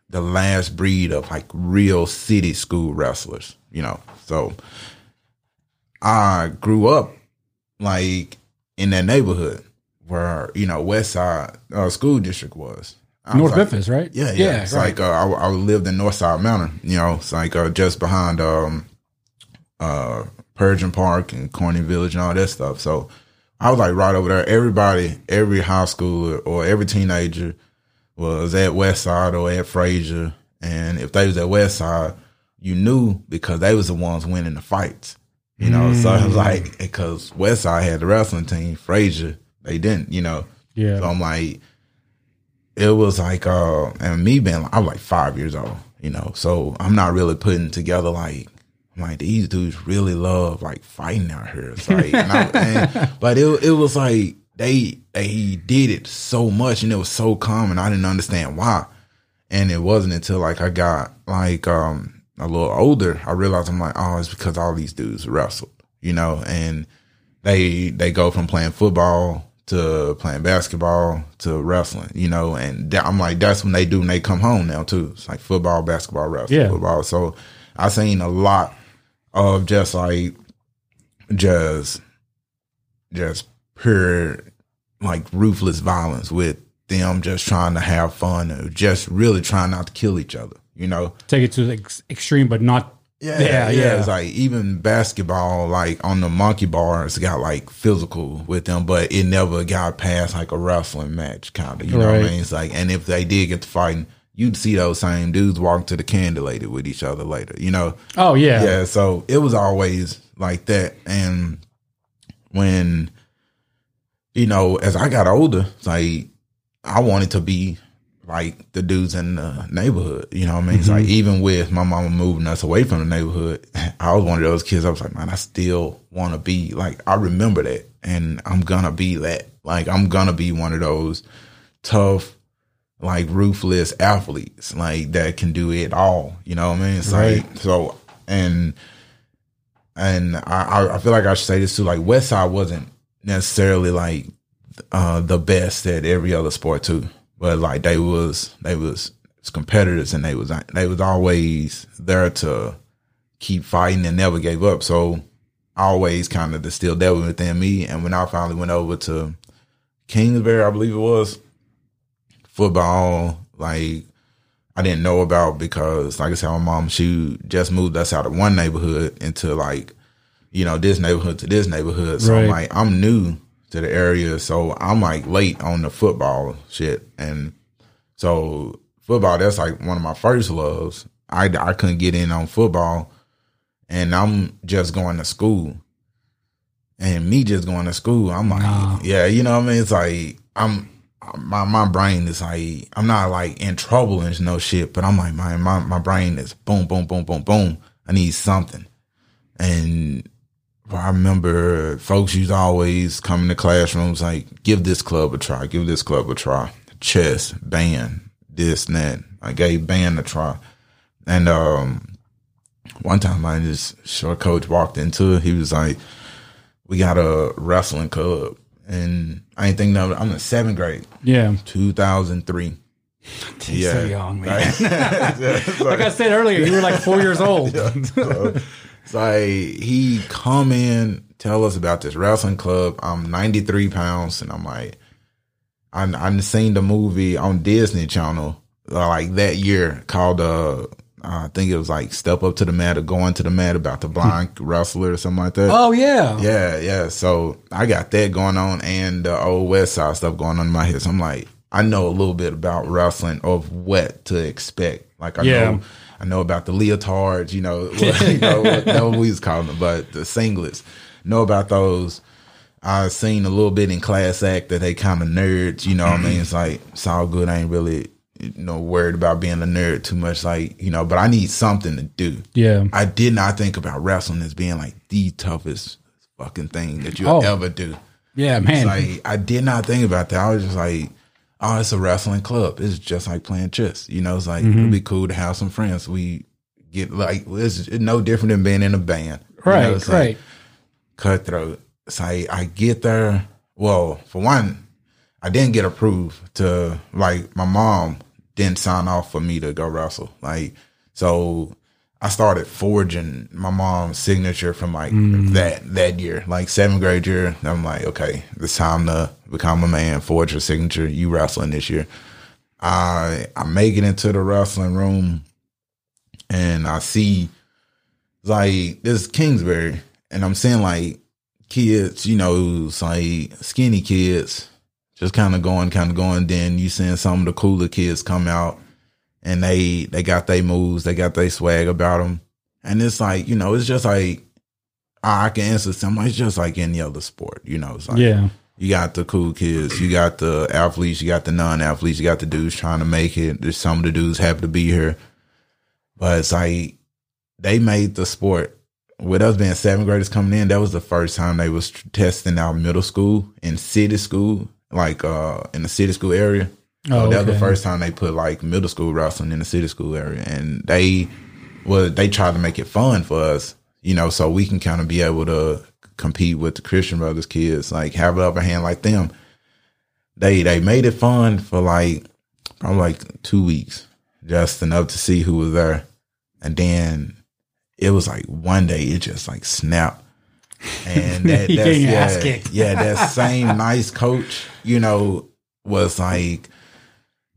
the last breed of like real city school wrestlers. You know, so I grew up like in that neighborhood where you know West Side uh, school district was. I North like- Memphis, right? yeah, yeah. it's right. like uh, I, I lived in Northside Manor. You know, it's like uh, just behind um, uh, Persian Park and Corny Village and all that stuff. So I was like right over there. Everybody, every high school or every teenager was at West Side or at Frayser, and if they was at West Side, you knew because they was the ones winning the fights. You know, so it was like because West Side had the wrestling team, Frayser they didn't. You know, Yeah. so I'm like, it was like, uh, and me being, like, I was like five years old, you know, so I'm not really putting together like, like these dudes really love like fighting out here. It's like, and I, and, but it it was like they they did it so much and it was so common. I didn't understand why, and it wasn't until like I got like um a little older, I realized I'm like, oh, it's because all these dudes wrestled, you know, and they they go from playing football to playing basketball to wrestling, you know, and that, I'm like, that's when they do when they come home now too. It's like football, basketball, wrestling, Yeah. football. So I seen a lot of just like just just pure like ruthless violence with them just trying to have fun or just really trying not to kill each other, you know. Take it to the ex- extreme, but not. Yeah, Yeah, yeah. It's like even basketball, like on the monkey bars, got like physical with them, but it never got past like a wrestling match kind of. You know what I mean? It's like, and if they did get to fighting, you'd see those same dudes walk to the candy lady with each other later. You know? Oh yeah. Yeah. So it was always like that, and when you know, as I got older, it's like I wanted to be like the dudes in the neighborhood. You know what I mean? It's like even with my mama moving us away from the neighborhood, I was one of those kids. I was like, man, I still want to be like I remember that, and I'm gonna be that. Like I'm gonna be one of those tough, like ruthless athletes, like that can do it all. You know what I mean? It's Right. like so, and and I, I- I feel like I should say this too. Like Westside wasn't necessarily like uh, the best at every other sport too, but like they was they was competitors and they was they was always there to keep fighting and never gave up. So I always kind of distilled that within me. And when I finally went over to Kingsbury, I believe it was football, like I didn't know about because, like I said, my mom she just moved us out of one neighborhood into like, you know, this neighborhood to this neighborhood. So I'm like, I'm new to the area, so I'm like late on the football shit, and so football that's like one of my first loves. I I couldn't get in on football, and I'm just going to school, and me just going to school. I'm like, Nah. yeah, you know what I mean. It's like I'm my my brain is like I'm not like in trouble and no shit, but I'm like my my my brain is boom boom boom boom boom. I need something. And I remember folks used to always come in the classrooms like, give this club a try, give this club a try. Chess, band, this and that. I gave band a try. And um, one time I just short coach walked into it. He was like, We got a wrestling club. And I ain't think no I'm in seventh grade. Yeah. Two thousand three. Yeah. So young, man. like, like, I said earlier, you were like four years old. so, so like he come in, tell us about this wrestling club. I'm 93 pounds, and I'm like, I I seen the movie on Disney Channel uh, like that year called uh I think it was like Step Up to the Mat or Going to the Mat about the blind wrestler or something like that. Oh yeah, yeah, yeah. So I got that going on and the old West Side stuff going on in my head. So I'm like, I know a little bit about wrestling of what to expect. Like I yeah. know I know about the leotards, you know, you know what we was calling them, but the singlets. Know about those. I've seen a little bit in class act that they kind of nerds, you know what I mean? It's like it's all good. I ain't really you know worried about being a nerd too much like you know but i need something to do yeah i did not think about wrestling as being like the toughest fucking thing that you'll oh. ever do yeah man like i did not think about that i was just like oh, it's a wrestling club. It's just like playing chess. You know, it's like mm-hmm. it'd be cool to have some friends. We get like it's no different than being in a band. Right, you know, right. Like cutthroat. So I, I get there. Well, for one, I didn't get approved to like my mom didn't sign off for me to go wrestle. Like so I started forging my mom's signature from like mm. that that year, like seventh grade year. I'm like, okay, it's time to become a man, forge your signature. You wrestling this year. I I make it into the wrestling room, and I see like this Kingsbury, and I'm seeing like kids, you know, like skinny kids, just kind of going, kind of going. Then you seeing some of the cooler kids come out and they they got their moves, they got their swag about them, and it's like you know, it's just like I can answer something. It's just like any other sport, you know. It's like yeah. You got the cool kids, you got the athletes, you got the non-athletes, you got the dudes trying to make it. There's some of the dudes happy to be here, but it's like they made the sport with us being seventh graders coming in. That was the first time they was testing out middle school and city school, like uh in the city school area. Oh, so that was the first time they put like middle school wrestling in the city school area, and they well they tried to make it fun for us, you know, so we can kind of be able to compete with the Christian Brothers kids, like have an upper hand like them. They they made it fun for like probably like two weeks, just enough to see who was there, and then it was like one day it just like snapped. And that, that's, yeah, yeah, that same nice coach, you know, was like,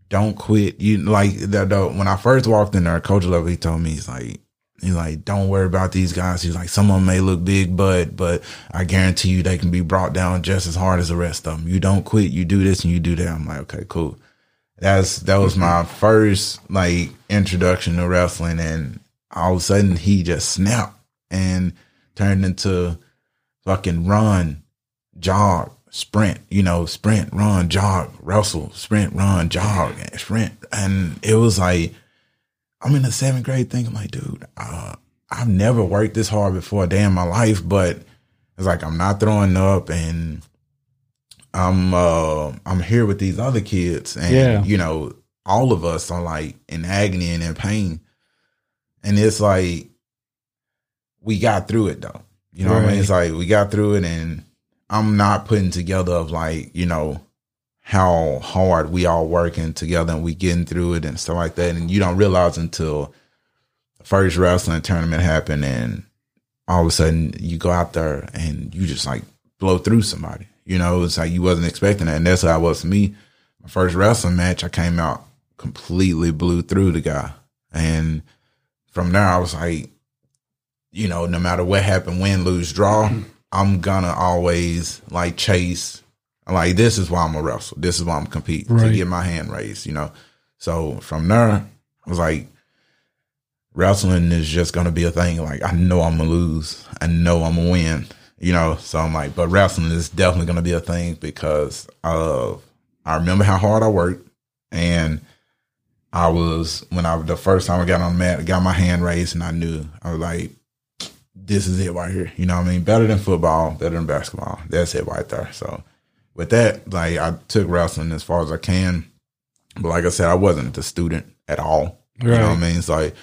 don't quit. You like the, the, when I first walked in there, coach level, he told me he's like, he's like, don't worry about these guys. He's like, some of them may look big, but but I guarantee you they can be brought down just as hard as the rest of them. You don't quit. You do this and you do that. I'm like, okay, cool. That's that was my first like introduction to wrestling, and all of a sudden he just snapped and turned into fucking run, jog, sprint, you know, sprint, run, jog, wrestle, sprint, run, jog, and sprint. And it was like, I'm in the seventh grade thinking like, dude, uh, I've never worked this hard before a day in my life, but it's like, I'm not throwing up and I'm, uh, I'm here with these other kids and, yeah. you know, all of us are like in agony and in pain. And it's like, we got through it though. You know right. what I mean? It's like we got through it and I'm not putting together of like, you know, how hard we all working together and we getting through it and stuff like that. And you don't realize until the first wrestling tournament happened and all of a sudden you go out there and you just like blow through somebody. You know, it's like you wasn't expecting that. And that's how it was for me. My first wrestling match, I came out completely blew through the guy. And from there I was like, you know, no matter what happened, win, lose, draw, I'm gonna always like chase. Like this is why I'm a wrestle. This is why I'm compete right. to get my hand raised. You know. So from there, I was like, wrestling is just gonna be a thing. Like I know I'm gonna lose. I know I'm gonna win. You know. So I'm like, but wrestling is definitely gonna be a thing because of I remember how hard I worked and I was when I the first time I got on the mat, I got my hand raised, and I knew I was like, "This is it right here." You know what I mean? Better than football, better than basketball. That's it right there. So with that, like I took wrestling as far as I can, but like I said, I wasn't the student at all. You know what I mean? It's like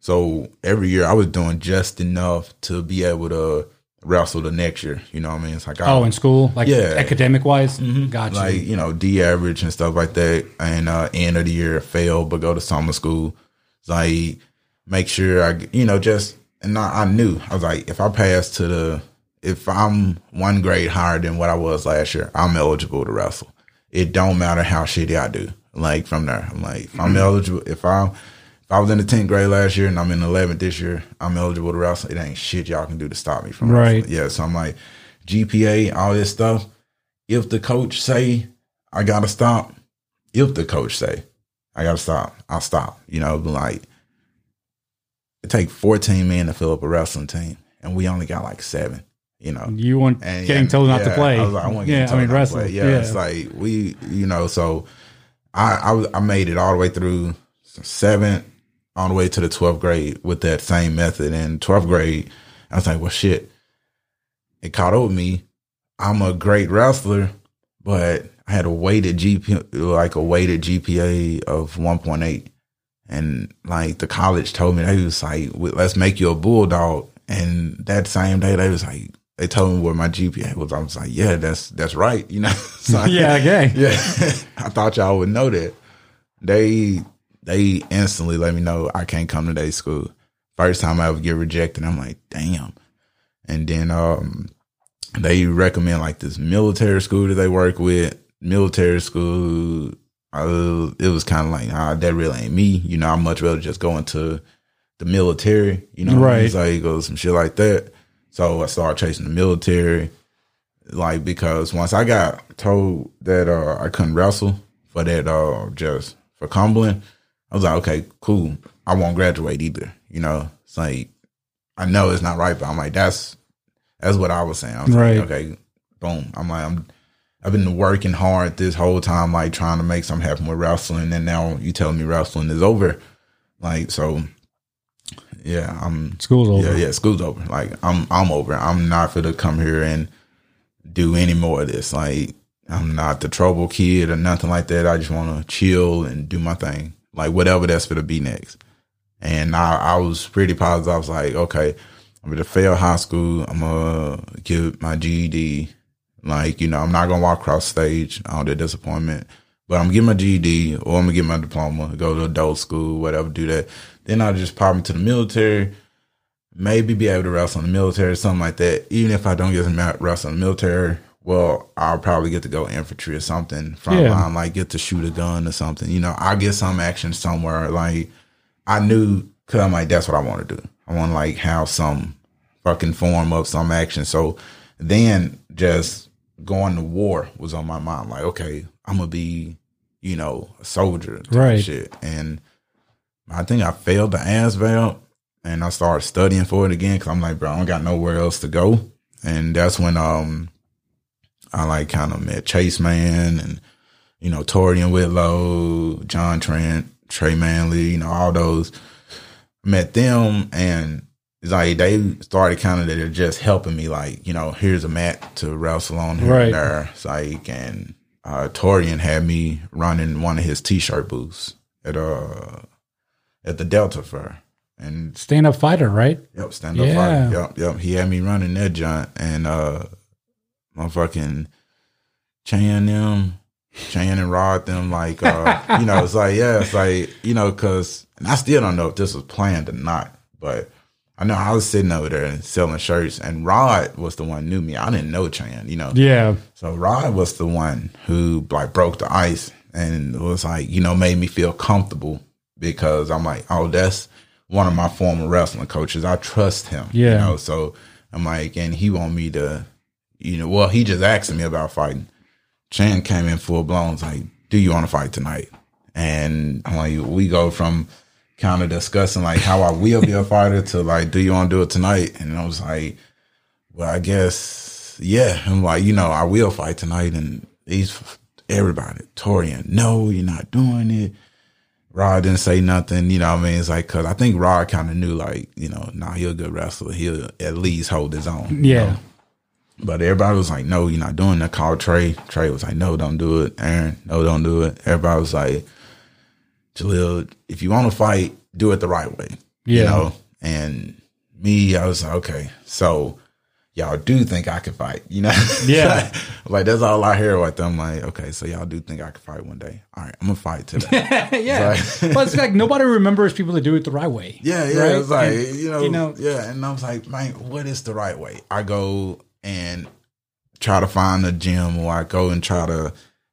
so every year I was doing just enough to be able to wrestle the next year. You know what I mean? It's like I, Oh, in school, like Yeah. academic wise, gotcha. like you know D average and stuff like that, and uh, end of the year fail, but go to summer school. It's like make sure I you know just and I, I knew I was like if I pass to the if I'm one grade higher than what I was last year, I'm eligible to wrestle. It don't matter how shitty I do. Like from there, I'm like if I'm mm-hmm. eligible if I'm if I was in the tenth grade last year and I'm in the eleventh this year, I'm eligible to wrestle. It ain't shit y'all can do to stop me from Right. wrestling. Yeah, so I'm like GPA, all this stuff. If the coach say I gotta stop, if the coach say I gotta stop, I'll stop. You know, like it take 14 men to fill up a wrestling team, and we only got like seven. You know, you weren't and getting yeah, told not to play. I was like, I want yeah, I mean not to wrestle. play. Yeah, Yeah, it's like we, you know, so I, I I made it all the way through seventh, all the way to the twelfth grade with that same method. And twelfth grade, I was like, well, shit, it caught up with me. I'm a great wrestler, but I had a weighted GP, like a weighted GPA of 1.8. And like the college told me, they was like, let's make you a bulldog. And that same day, they was like, they told me what my GPA was. I was like, yeah, that's, that's right. You know? So yeah, okay. yeah. I thought y'all would know that. They, they instantly let me know I can't come to their school. First time I ever get rejected, I'm like, damn. And then, um, they recommend like this military school that they work with. Military school, uh, it was kind of like, ah, that really ain't me. You know, I'd much rather just go into the military. You know, Right. It's like go some shit like that. So I started chasing the military, like because once I got told that uh, I couldn't wrestle for that, uh, just for Cumberland, I was like, okay, cool. I won't graduate either. You know, it's like I know it's not right, but I'm like, that's that's what I was saying. I was Right. like, okay, boom. I'm like, I'm I've been working hard this whole time, like trying to make something happen with wrestling, and now you tell me wrestling is over. Like, so yeah, I'm School's over. yeah, yeah, school's over. Like I'm I'm over. I'm not to come here and do any more of this. Like I'm not the trouble kid or nothing like that. I just want to chill and do my thing. Like whatever that's to be next. And I, I was pretty positive. I was like, okay, I'm gonna fail high school. I'm gonna get my GED. Like, you know, I'm not gonna walk across stage all the disappointment. But I'm gonna get my GED or I'm gonna get my diploma, go to adult school, whatever, do that. Then I'll just pop into the military, maybe be able to wrestle in the military, something like that. Even if I don't get to wrestle in the military, well, I'll probably get to go infantry or something front Yeah. like get to shoot a gun or something. You know, I'll get some action somewhere. Like I knew, cause I'm like, that's what I want to do. I want to like have some fucking form of some action. So then just going to war was on my mind. Like, okay, I'm gonna be, you know, a soldier, type Right. Shit, and I think I failed the ASVAB, and I started studying for it again because I'm like, bro, I don't got nowhere else to go, and that's when um I like kind of met Chase Man and you know Torian Whitlow, John Trent, Trey Manley, you know all those. Met them and it's like they started kind of they're just helping me like you know here's a mat to wrestle on here Right. and there. It's like and uh, Torian had me running one of his t-shirt booths at uh at the Delta Fair and Stand up fighter, right? Yep, stand up Yeah. fighter. Yep, yep. He had me running that joint and uh motherfucking Chan them, Chan and Rod them like uh you know, it's like yeah, it's like, you know, cause and I still don't know if this was planned or not, but I know I was sitting over there selling shirts and Rod was the one who knew me. I didn't know Chan, you know. Yeah. So Rod was the one who like broke the ice and was like, you know, made me feel comfortable because I'm like, oh, that's one of my former wrestling coaches. I trust him. You Yeah. know, so I'm like, and he want me to, you know, well, he just asked me about fighting. Chan came in full blown, like, do you want to fight tonight? And I'm like, we go from kind of discussing like how I will be a fighter to like, do you want to do it tonight? And I was like, well, I guess, yeah. I'm like, you know, I will fight tonight. And he's everybody, Torian, no, you're not doing it. Rod didn't say nothing, you know what I mean? It's like, cause I think Rod kind of knew, like, you know, nah, he's a good wrestler. He'll at least hold his own. Yeah. know? But everybody was like, no, you're not doing that. Call Trey. Trey was like, no, don't do it. Aaron, no, don't do it. Everybody was like, Jaleel, if you want to fight, do it the right way. You know? And me, I was like, okay, so y'all do think I can fight, you know? Yeah. like, that's all I hear with them. Like, okay, so y'all do think I can fight one day. All right, I'm going to fight today. yeah. but it's like nobody remembers people that do it the right way. Yeah, yeah. right? It's like And, you, know, you know- yeah. And I was like, man, what is the right way? I go and try to find a gym, or I go and try to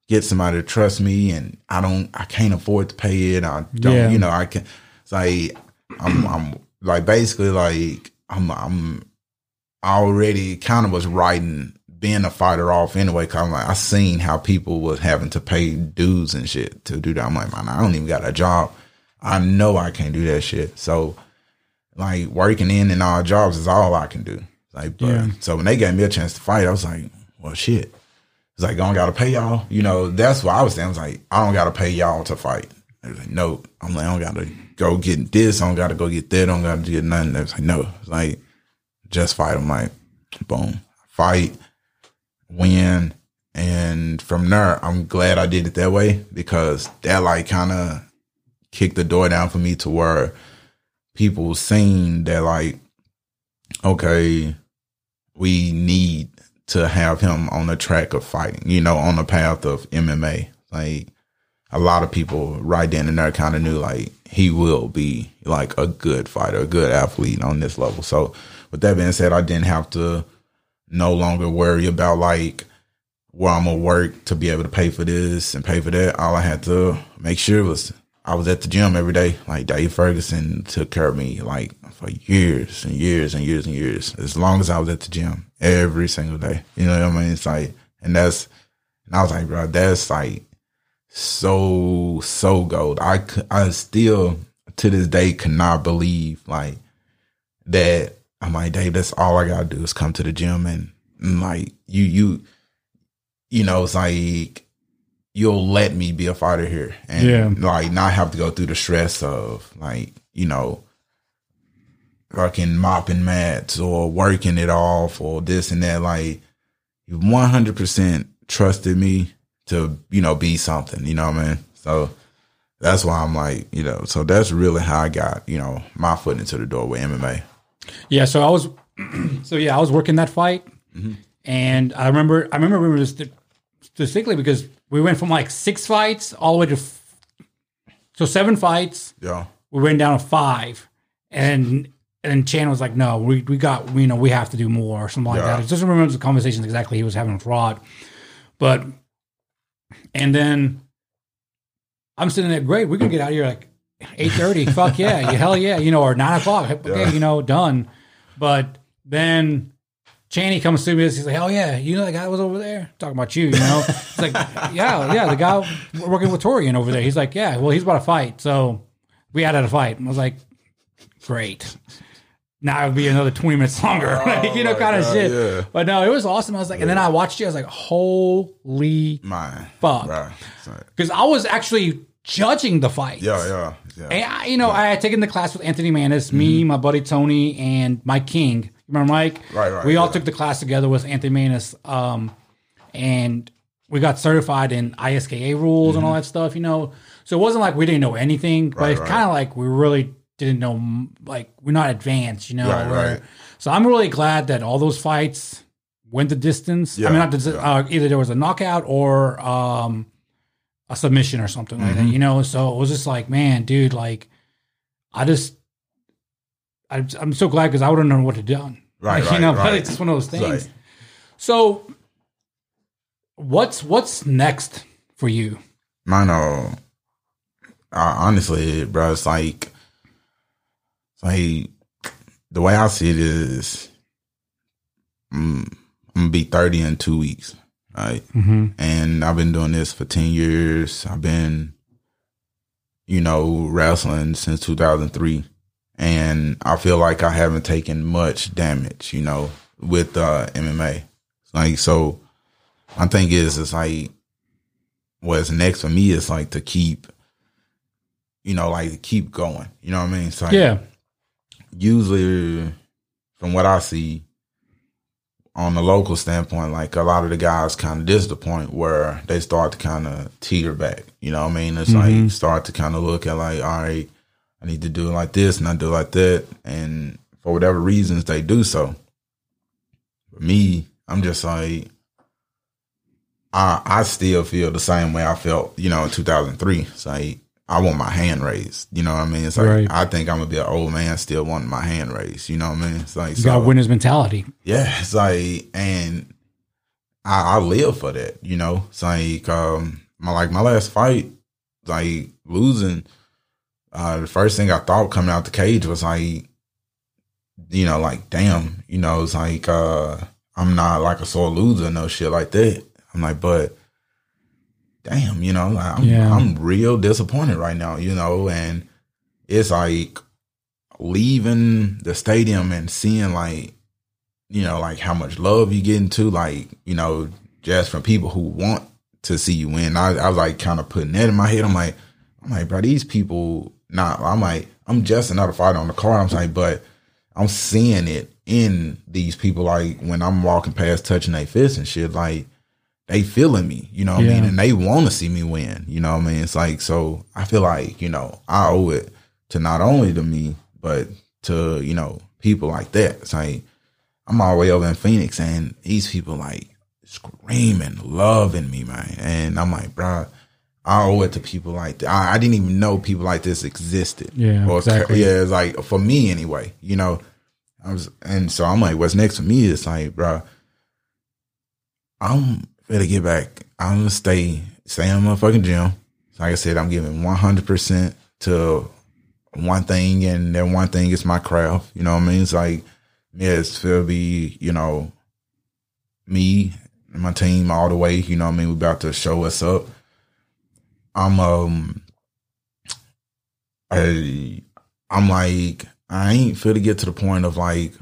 get somebody to trust me, and I don't, I can't afford to pay it. I don't, Yeah. you know, I can. It's like I'm, I'm like basically like I'm, I'm already kind of was writing being a fighter off anyway. Cause I'm like, I seen how people was having to pay dues and shit to do that. I'm like, man, I don't even got a job. I know I can't do that shit. So like working in and all jobs is all I can do. Like, but, Yeah. so when they gave me a chance to fight, I was like, well, shit. Like, I don't got to pay y'all. You know, that's what I was saying. I was like, I don't got to pay y'all to fight. They was like, no. I'm like, I don't got to go get this. I don't got to go get that. I don't got to get nothing. They was like, no. It's like, just fight. I'm like, boom, fight, win. And from there, I'm glad I did it that way because that like kind of kicked the door down for me to where people seen that like, okay, we need to have him on the track of fighting, you know, on the path of MMA. Like a lot of people right then and there kind of knew like he will be like a good fighter, a good athlete on this level. So with that being said, I didn't have to no longer worry about like where I'm gonna work to be able to pay for this and pay for that. All I had to make sure was I was at the gym every day. Like Dave Ferguson took care of me like for years and years and years and years. As long as I was at the gym every single day. You know what I mean? It's like and that's and I was like, bro, that's like so so gold. I, I still to this day cannot believe like that. I'm like, Dave, that's all I gotta do is come to the gym and, and like you you you know, it's like you'll let me be a fighter here and Yeah. like not have to go through the stress of like, you know, fucking mopping mats or working it off or this and that. Like you 100% trusted me to, you know, be something, you know what I mean? So that's why I'm like, you know, so that's really how I got, you know, my foot into the door with MMA. Yeah, so I was, so yeah, I was working that fight, Mm-hmm. and I remember, I remember we were just distinctly because we went from like six fights all the way to, f- so seven fights. Yeah. We went down to five, and and Chan was like, "No, we we got you know we have to do more or something like Yeah. that." I just remember the conversations exactly he was having with Rod, but and then I'm sitting there, great, we can get out of here like eight thirty. Fuck yeah, hell yeah, you know, or nine o'clock. Okay, Yeah. you know, done. But then Chaney comes to me. He's like, "Oh yeah, you know that guy was over there talking about you." You know, it's like, yeah, yeah, the guy working with Torian over there. He's like, yeah, well, he's about to fight, so we had to fight. And I was like, great. Now it would be another twenty minutes longer, like, you know, oh my kind of shit. yeah. But no, it was awesome. I was like, and then I watched it. I was like, holy, My, Fuck. Because I was actually judging the fight. yeah, yeah, yeah. And I, you know, I had taken the class with Anthony Manis, me, mm-hmm. my buddy Tony, and my King. Remember Mike? Mm-hmm. Right, right, We all took the class together with Anthony Manis, um, and we got certified in ISKA rules and all that stuff. You know, so it wasn't like we didn't know anything, but Mm-hmm. Right, it's right. kind of like we really didn't know. Like we're not advanced, you know. Right, right. So I'm really glad that all those fights went the distance. I mean, not the, uh, either there was a knockout or um, a submission or something like that, Mm-hmm. you know? So it was just like, man, dude, like, I just, I, I'm so glad because I wouldn't know what to do. Right, you right, know, but right. it's just one of those things. Right. So, what's what's next for you? Uh, uh, honestly, bro, it's like, it's like the way I see it is, mm, I'm gonna be 30 in two weeks, right? Mm-hmm. And I've been doing this for 10 years. I've been, you know, wrestling since 2003. And I feel like I haven't taken much damage, you know, with uh, MMA. Like, so my thing is, it's like, what's next for me is like to keep you know, like to keep going. You know what I mean? So like Yeah. usually from what I see on the local standpoint, like a lot of the guys kind of this is the point where they start to kind of teeter back. You know what I mean? It's like start to kind of look at like, all right, I need to do it like this and I do it like that. And for whatever reasons they do so. For me, I'm just like I I still feel the same way I felt, you know, in 2003. It's like I want my hand raised. You know what I mean? It's like Right. I think I'm gonna be an old man still wanting my hand raised. You know what I mean? It's like You got winner's mentality. yeah, it's like, and I, I live for that, you know. It's like, um, my like my last fight, like losing. Uh, the first thing I thought coming out the cage was like, you know, like damn, you know, it's like uh, I'm not like a sore loser, no shit like that. I'm like, but damn, you know, like, I'm Yeah. I'm real disappointed right now, you know, and it's like leaving the stadium and seeing like you know, like how much love you get into, like, you know, just from people who want to see you win. I, I was like kind of putting that in my head. I'm like, I'm like, bro, these people not I'm like, I'm just another fighter on the card. I'm like, but I'm seeing it in these people like when I'm walking past touching their fists and shit, like they feeling me, you know what I mean? And they want to see me win, you know what I mean? It's like, so I feel like, you know, I owe it to not only to me, but to, you know, people like that. It's like, I'm all the way over in Phoenix and these people like screaming, loving me, man. And I'm like, bro, I owe it to people like that. I, I didn't even know people like this existed. Yeah, Or, exactly. Yeah, it's like for me anyway, you know. I was, and so I'm like, what's next for me? It's like, bro, I'm gonna get back. I'm gonna stay, stay in my fucking gym. Like I said, I'm giving 100 percent to one thing, and then one thing is my craft. You know what I mean? It's like, yeah, it's to be, you know, me and my team all the way. You know what I mean? We about to show us up. I'm um, I, I'm like, I ain't feel to get to the point of like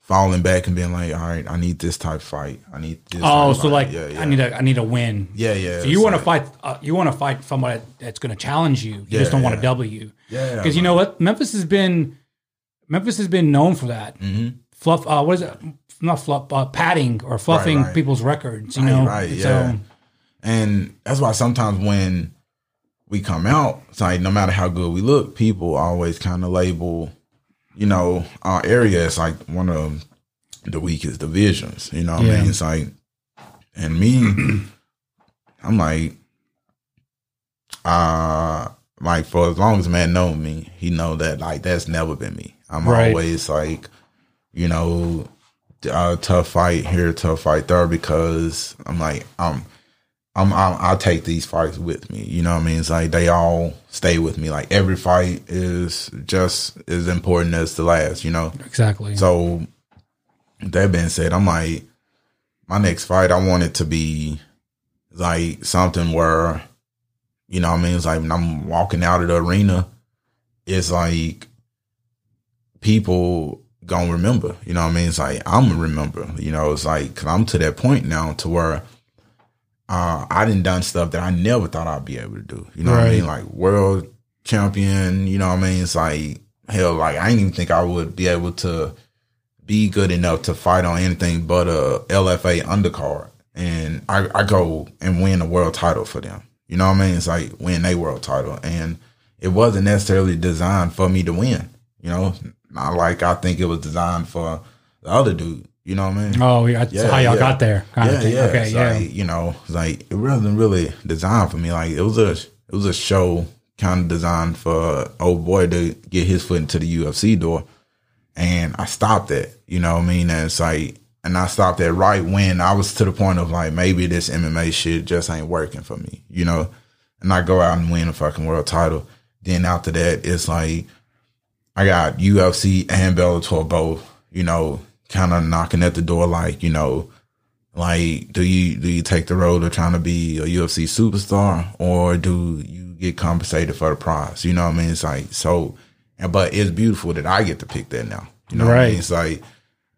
falling back and being like, all right, I need this type of fight. I need this. Oh, type so fight. like yeah, yeah. I need a I need a win. yeah, yeah. So you want to like- fight? Uh, you want to fight somebody that's going to challenge you. You Yeah, just don't want to double you. Yeah, Because you know what, Memphis has been Memphis has been known for that. Mhm. Fluff. Uh, what is it? Not fluff. Uh, padding or fluffing right. people's records. You Right, know. right, yeah. So And that's why sometimes when we come out, it's like no matter how good we look, people always kind of label, you know, our area as like one of the weakest divisions. You know what I mean? It's like, and me, I'm like, uh, like for as long as man know me, he know that like that's never been me. I'm Right. always like, you know, uh, tough fight here, tough fight there because I'm like I'm. I'm, I take these fights with me. You know what I mean? It's like they all stay with me. Like every fight is just as important as the last. You know. exactly. So that being said, I'm like my next fight. I want it to be like something where you know what I mean. It's like when I'm walking out of the arena, it's like people gonna remember. You know what I mean? It's like I'm gonna remember. You know, it's like because I'm to that point now to where uh, I done done stuff that I never thought I'd be able to do. You know what I mean? Like world champion. You know what I mean? It's like hell. Like I didn't even think I would be able to be good enough to fight on anything but a LFA undercard, and I, I go and win a world title for them. You know what I mean? It's like win a world title, and it wasn't necessarily designed for me to win. You know, not like I think it was designed for the other dude. You know what I mean? oh, yeah, that's how y'all got there. Kind yeah, of yeah. Okay. It's Yeah. Like, you know, like it wasn't really designed for me. Like it was a it was a show kind of designed for old boy to get his foot into the UFC door, and I stopped it. You know what I mean? And it's like, and I stopped it right when I was to the point of like maybe this MMA shit just ain't working for me. You know, and I go out and win a fucking world title. Then after that, it's like I got UFC and Bellator both. You know, kind of knocking at the door, like you know like do you do you take the road of trying to be a UFC superstar or do you get compensated for the prize? You know what I mean? It's like so but it's beautiful that I get to pick that now. You know what I mean? It's like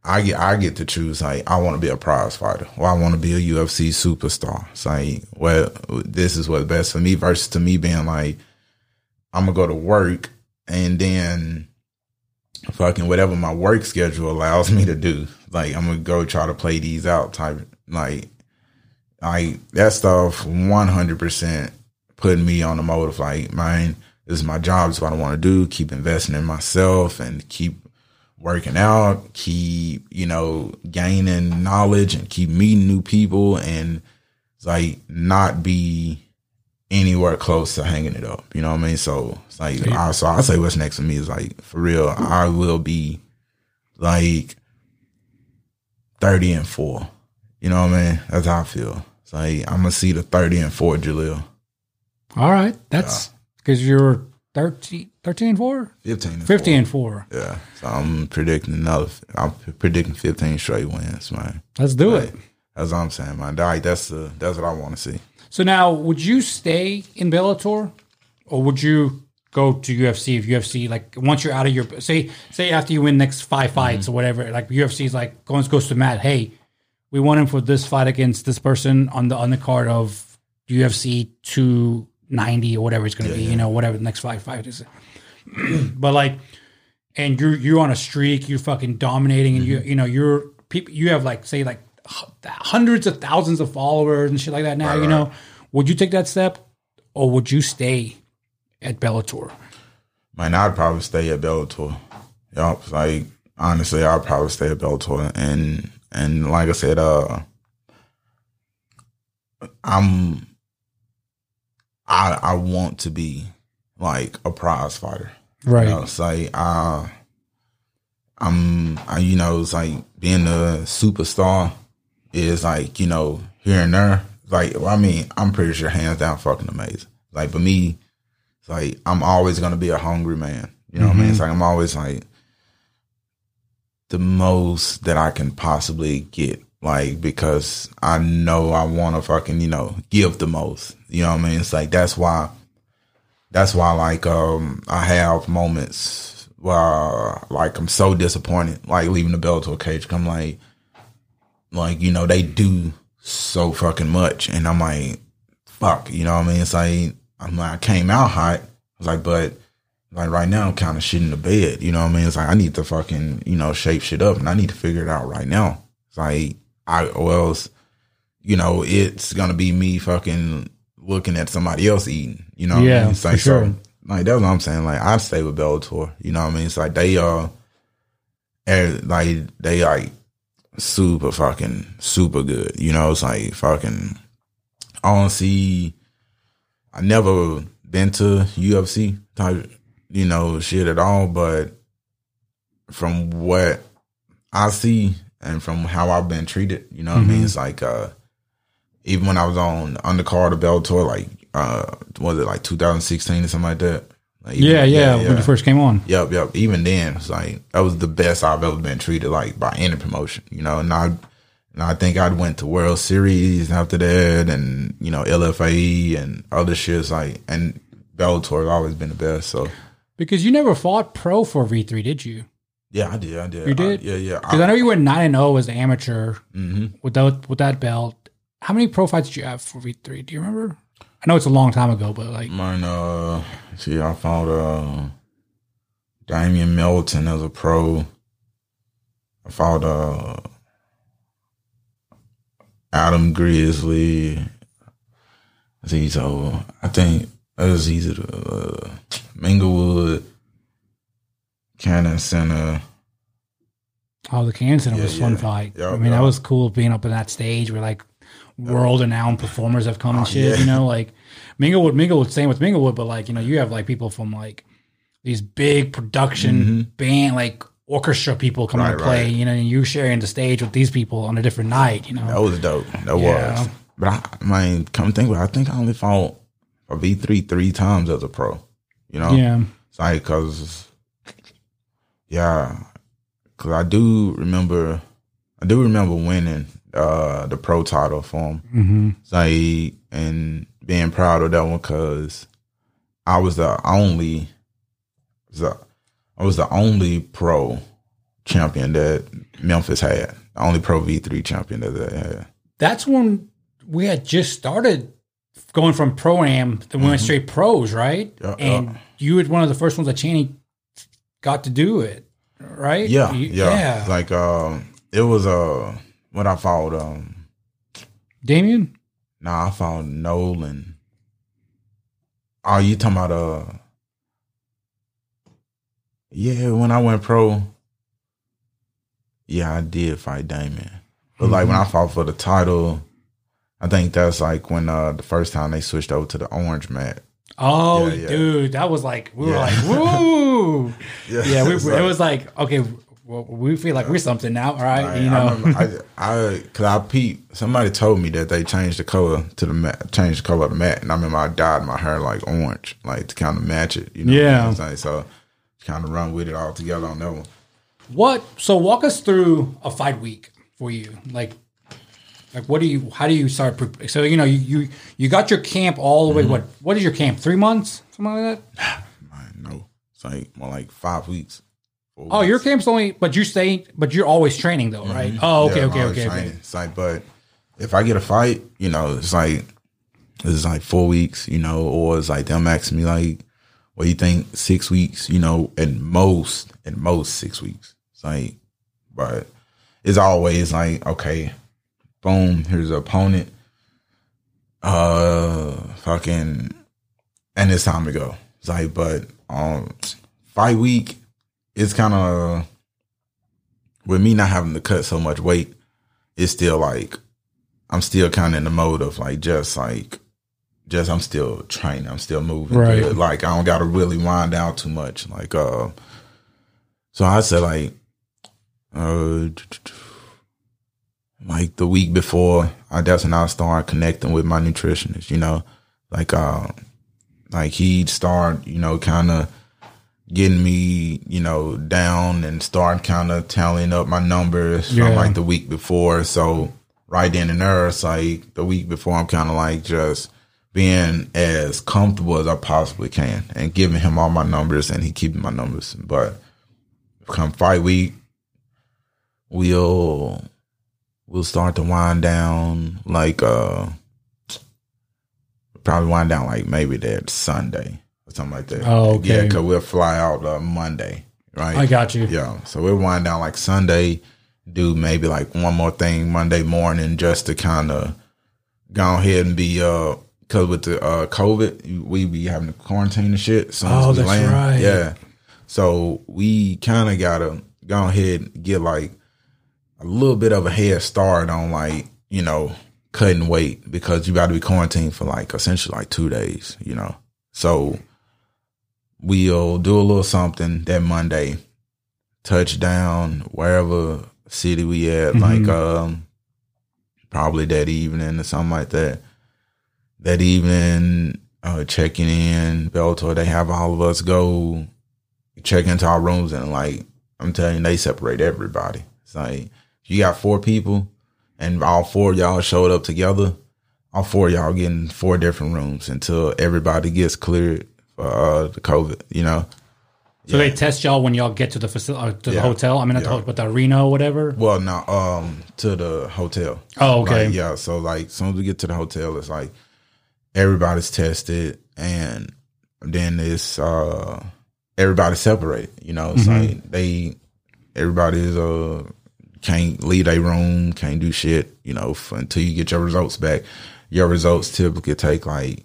I get I get to choose like I want to be a prize fighter or I want to be a UFC superstar. It's like well this is what's best for me versus to me being like I'm gonna go to work and then fucking whatever my work schedule allows me to do. Like I'm gonna go try to play these out type like like that stuff 100 percent putting me on the mode of like mine this is my job this is what I want to do keep investing in myself and keep working out keep you know gaining knowledge and keep meeting new people and like not be anywhere close to hanging it up. You know what I mean? So it's like, yeah. I, so I say what's next to me is like, for real, I will be like 30 and four. You know what I mean? That's how I feel. It's like, I'm going to see the 30 and four Jaleel. All right. That's because yeah. you're 13, 13 and 4? 15 and 15 4. and 4. Yeah. So I'm predicting another, I'm predicting 15 straight wins, man. Let's do like, it. That's what I'm saying, man. Like, that's, the, that's what I want to see. So now, would you stay in Bellator, or would you go to UFC if UFC like once you're out of your say say after you win next five fights mm-hmm. or whatever, like UFC is like goes goes to Matt, hey, we want him for this fight against this person on the on the card of UFC two ninety or whatever it's going to yeah, be, yeah. you know, whatever the next five fight is. but like, and you're you're on a streak, you're fucking dominating, and mm-hmm. you you know you're people you have like say like hundreds of thousands of followers and shit like that now, right, you know, would you take that step or would you stay at Bellator? Man, I'd probably stay at Bellator. Yup. Like honestly, I'd probably stay at Bellator. And and like I said, uh I'm I I want to be like a prize fighter. Right. You know, it's like uh I'm I, you know, it's like being a superstar is like, you know, here and there. Like, well, I mean, I'm pretty sure hands down fucking amazing. Like, for me, it's like, I'm always to be a hungry man. You know mm-hmm. what I mean? It's mm-hmm. like, I'm always like, the most that I can possibly get. Like, because I know I want to fucking, you know, give the most. You know what I mean? It's like, that's why, that's why, like, um, I have moments where, like, I'm so disappointed, like, leaving the Bellator cage. I'm like, like, you know, they do so fucking much. And I'm like, fuck, you know what I mean? It's like, I'm like, I came out hot. I was like, but like right now I'm kind of shitting the bed. You know what I mean? It's like, I need to fucking, you know, shape shit up and I need to figure it out right now. It's like, I, or else, you know, it's going to be me fucking looking at somebody else eating. You know yeah, I mean? It's like, sure. so, like, that's what I'm saying. Like, I'd stay with Bellator. You know what I mean? It's like, they, uh, er, like, they, like, super fucking super good. You know, it's like fucking. I don't see. I never been to UFC type, you know, shit at all. But from what I see and from how I've been treated, you know, mm-hmm. what I mean, mm-hmm. it's like uh, even when I was on undercard of Bellator, like uh, was it like 2016 or something like that? Like even, yeah, yeah, yeah, when you first came on. Yep, yep. Even then, it's like that was the best I've ever been treated like by any promotion. You know, and I, and I think I went to World Series after that, and you know LFA and other shits like, and Bellator has always been the best. So because you never fought pro for V three, did you? Yeah, I did. I did. You did? I, yeah, yeah. Because I, I, know you went nine and zero oh as amateur mm-hmm. with that with that belt. How many pro fights did you have for V three? Do you remember? I know it's a long time ago, but like mine. Uh, see, I found uh, Damian Melton as a pro. I found uh, Adam Grizzly. See, so I think it was easy to uh, Minglewood, Cannon Center. Oh, the Cannon Center yeah, was fun fight. Yep, I mean, yep. that was cool being up in that stage where like world renowned performers have come and oh, shit. Yeah. You know, like Minglewood, Minglewood, same with Minglewood, but like you know, you have like people from like these big production mm-hmm. band like orchestra people coming right, to play. Right. You know, and you sharing the stage with these people on a different night. You know, that was dope. That yeah. was. But I, I mean, come think about, it, I think I only fought a V three three times as a pro. You know, yeah, it's like because yeah, because I do remember, I do remember winning uh, the pro title for him. Mm-hmm. Saeed, and being proud of that one because I was the only, the, I was the only pro champion that Memphis had. The only pro V three champion that they had. That's when we had just started going from pro am to we went straight pros, right? Yeah, and yeah. you were one of the first ones that Cheney got to do it, right? Yeah, You- yeah. Like um, it was uh, what I followed. Um, Damien. nah, I followed Nolan. Oh, you talking about uh? Yeah, when I went pro. Yeah, I did fight Damien, but like when I fought for the title, I think that's like when uh the first time they switched over to the orange mat. Oh, Yeah, yeah. dude, that was like we were Yeah. like, woo, yeah. We, it's it like- was like okay, well, we feel like we're something now, all right? I, you know, I, I, cause I peeped. Somebody told me that they changed the color to the mat, changed the color of the mat, and I remember I dyed my hair like orange, like to kind of match it. You know, Yeah. What I'm saying? So kind of run with it all together on that one. what? So walk us through a fight week for you, like. Like what do you? How do you start? Pre- so you know you you you got your camp all the way. Mm-hmm. What what is your camp? Three months, something like that. I know it's like more like five weeks. Oh, your camp's only, but you're stay, but you're always training though, right? Oh, okay, Mm-hmm. Yeah, okay, okay, okay. It's like, but if I get a fight, you know, it's like it's like four weeks, you know, or it's like them asking me like, what do you think? Six weeks, you know, at most, at most six weeks. It's like, but it's always like, okay, boom, here's the opponent. Uh, fucking, and it's time to go. It's like, but um, fight week, it's kind of with me not having to cut so much weight, it's still like I'm still kind of in the mode of like just like just I'm still training, I'm still moving. Right. good. Like I don't got to really wind down too much. Like uh, so I said like uh, like the week before, I that's when I started connecting with my nutritionist. You know, like uh, like he'd start, you know, kind of getting me, you know, down and start kind of tallying up my numbers Yeah. from like the week before. So right then and there, it's like the week before, I'm kind of like just being as comfortable as I possibly can and giving him all my numbers and he keeping my numbers. But come fight week, we'll we'll start to wind down like uh probably wind down like maybe that Sunday something like that. Oh, okay. Yeah, because we'll fly out uh, Monday, right? I got you. Yeah, so we'll wind down like Sunday, do maybe like one more thing Monday morning just to kind of go ahead and be uh. Cause with the uh, COVID, we be having to quarantine and shit. as Oh, that's land. right. Yeah, so we kind of gotta go ahead and get like a little bit of a head start on like you know cutting weight because you got to be quarantined for like essentially like two days. You know, so we'll do a little something that Monday, touchdown wherever city we at, like um probably that evening or something like that. That evening, uh, checking in, Bellator, they have all of us go check into our rooms and like I'm telling you, they separate everybody. It's like you got four people and all four of y'all showed up together. All four of y'all getting four different rooms until everybody gets cleared uh, the COVID, you know? So they test y'all when y'all get to the facility, uh, to the hotel. I mean, the Yeah. ho- but the arena or whatever. Well, no, um, to the hotel. Oh, okay. Like, yeah, so like, as soon as we get to the hotel, it's like everybody's tested, and then it's uh everybody's separated. You know, it's Mm-hmm. like they everybody's uh can't leave their room, can't do shit. You know, until you get your results back. Your results typically take like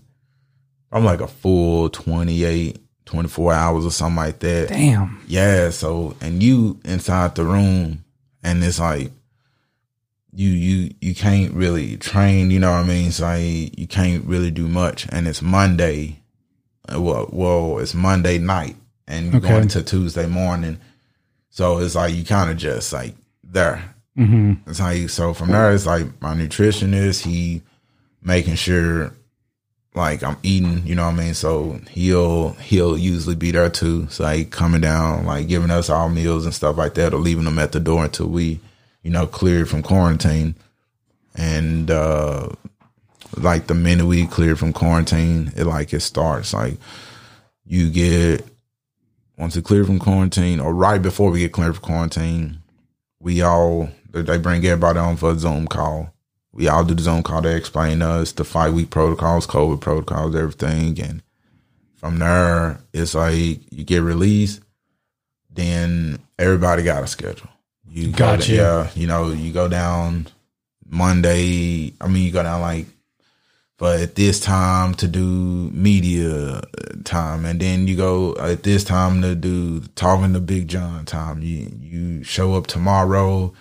I'm like a full 28, 24 hours or something like that. Damn. Yeah, so and you inside the room and it's like you you you can't really train, you know what I mean? It's like you can't really do much and it's Monday. uh, Well, well, it's Monday night and you're Okay. going to Tuesday morning. So it's like you kind of just like there. hmm It's like so from there it's like my nutritionist, he making sure like I'm eating, you know what I mean? So he'll he'll usually be there too. So like coming down, like giving us our meals and stuff like that, or leaving them at the door until we, you know, cleared from quarantine. And uh like the minute we cleared from quarantine, it like it starts. Like you get once it cleared from quarantine, or right before we get cleared from quarantine, we all they bring everybody on for a Zoom call. We all do the Zoom call. They explain us the five week protocols, COVID protocols, everything, and from there, it's like you get released, then everybody got a schedule. You Got go, you. yeah, you know, you go down Monday. I mean, you go down like, but at this time to do media time, and then you go at this time to do talking to Big John time. You you show up tomorrow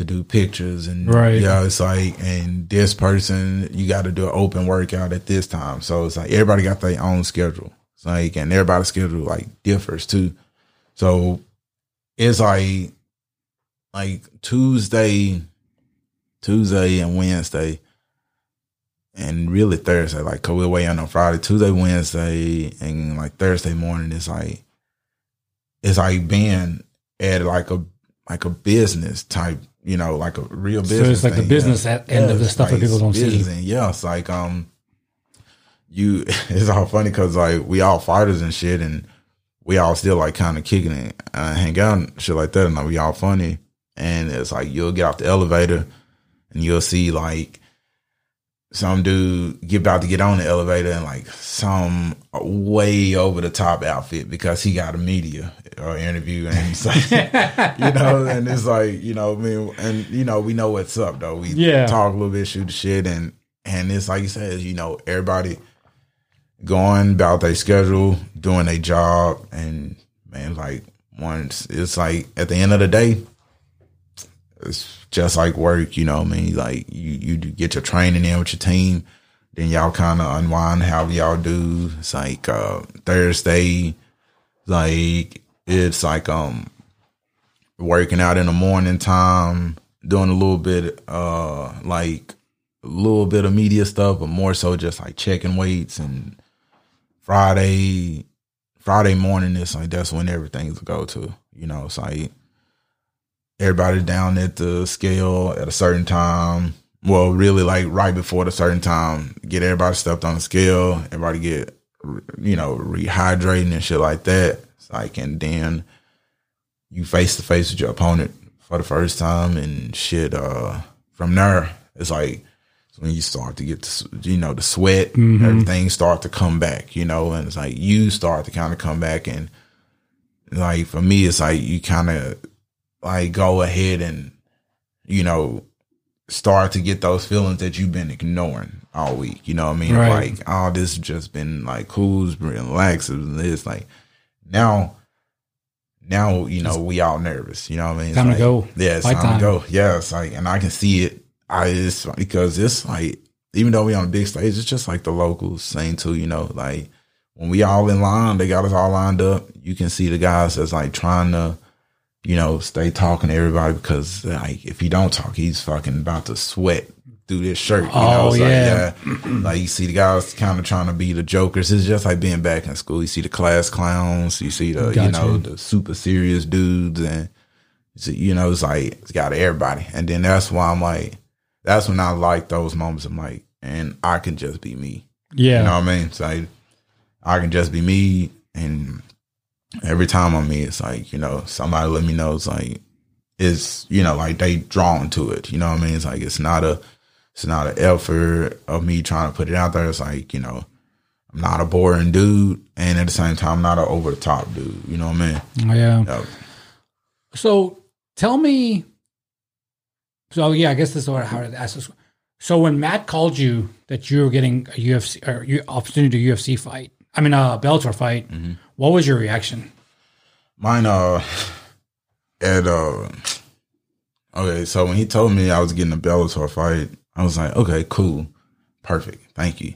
to do pictures and Right. yeah, it's like and this person you got to do an open workout at this time. So it's like everybody got their own schedule. It's like and everybody's schedule like differs too. So it's like like Tuesday, Tuesday and Wednesday, and really Thursday. Like 'cause we're waiting on Friday, Tuesday, Wednesday, and like Thursday morning. It's like it's like being at like a like a business type, you know, like a real business. So it's like the business yeah. at- end of the stuff that people don't see. business, And yeah, it's like um, you. It's all funny because like we all fighters and shit, and we all still like kind of kicking it, uh, hang out and shit like that, and like we all funny. And it's like you'll get off the elevator, and you'll see like some dude get about to get on the elevator and like some way over the top outfit because he got a media or interview and it's like, you know and it's like you know I mean and you know we know what's up though we Yeah. talk a little bit shoot the shit and and it's like you said you know everybody going about their schedule doing their job and man like once it's like at the end of the day it's just like work, you know I mean? Like you, you get your training in with your team, then y'all kind of unwind how y'all do. It's like, uh, Thursday, like it's like, um, working out in the morning time, doing a little bit, uh, like a little bit of media stuff, but more so just like checking weights and Friday, Friday morning, it's like, that's when everything's go to, you know, it's like, everybody down at the scale at a certain time. Well, really like right before the certain time, get everybody stepped on the scale, everybody get, you know, rehydrating and shit like that. It's like, and then you face to face with your opponent for the first time and shit. Uh, from there, it's like, it's when you start to get, the, you know, the sweat, everything start to come back, you know, and it's like you start to kind of come back and like for me, it's like you kind of like go ahead and you know start to get those feelings that you've been ignoring all week. You know what I mean? Right. Like, oh, this has just been like cool, it's been relaxed. and It's like now, now you know we all nervous. You know what I mean? It's Time to go. Yeah, it's Fight time, time. to go. Yeah, it's like, and I can see it. I it's because it's like even though we on a big stage, it's just like the locals saying too. You know, like when we all in line, they got us all lined up. You can see the guys that's like trying to you know, stay talking to everybody because like if you don't talk, he's fucking about to sweat through this shirt. You know, Oh, it's yeah. like, yeah. like you see the guys kind of trying to be the jokers. It's just like being back in school. You see the class clowns, you see the you know the super serious dudes, and you you know it's like it's got everybody. And then that's why I'm like, that's when I like those moments. I'm like, and I can just be me. Yeah. You know what I mean? It's like I can just be me, and every time I'm me, it's like you know somebody let me know it's like it's you know like they drawn to it. You know what I mean? It's like it's not a it's not an effort of me trying to put it out there. It's like you know I'm not a boring dude, and at the same time I'm not an over the top dude. You know what I mean? Oh, yeah. Yeah. So tell me. So yeah, I guess this is what how to ask this. So when Matt called you that you were getting a UFC or opportunity to UFC fight, I mean a Bellator fight, mm-hmm. What was your reaction? Mine, uh, at, uh, okay, so when he told me I was getting a Bellator fight, I was like, okay, cool, perfect, thank you.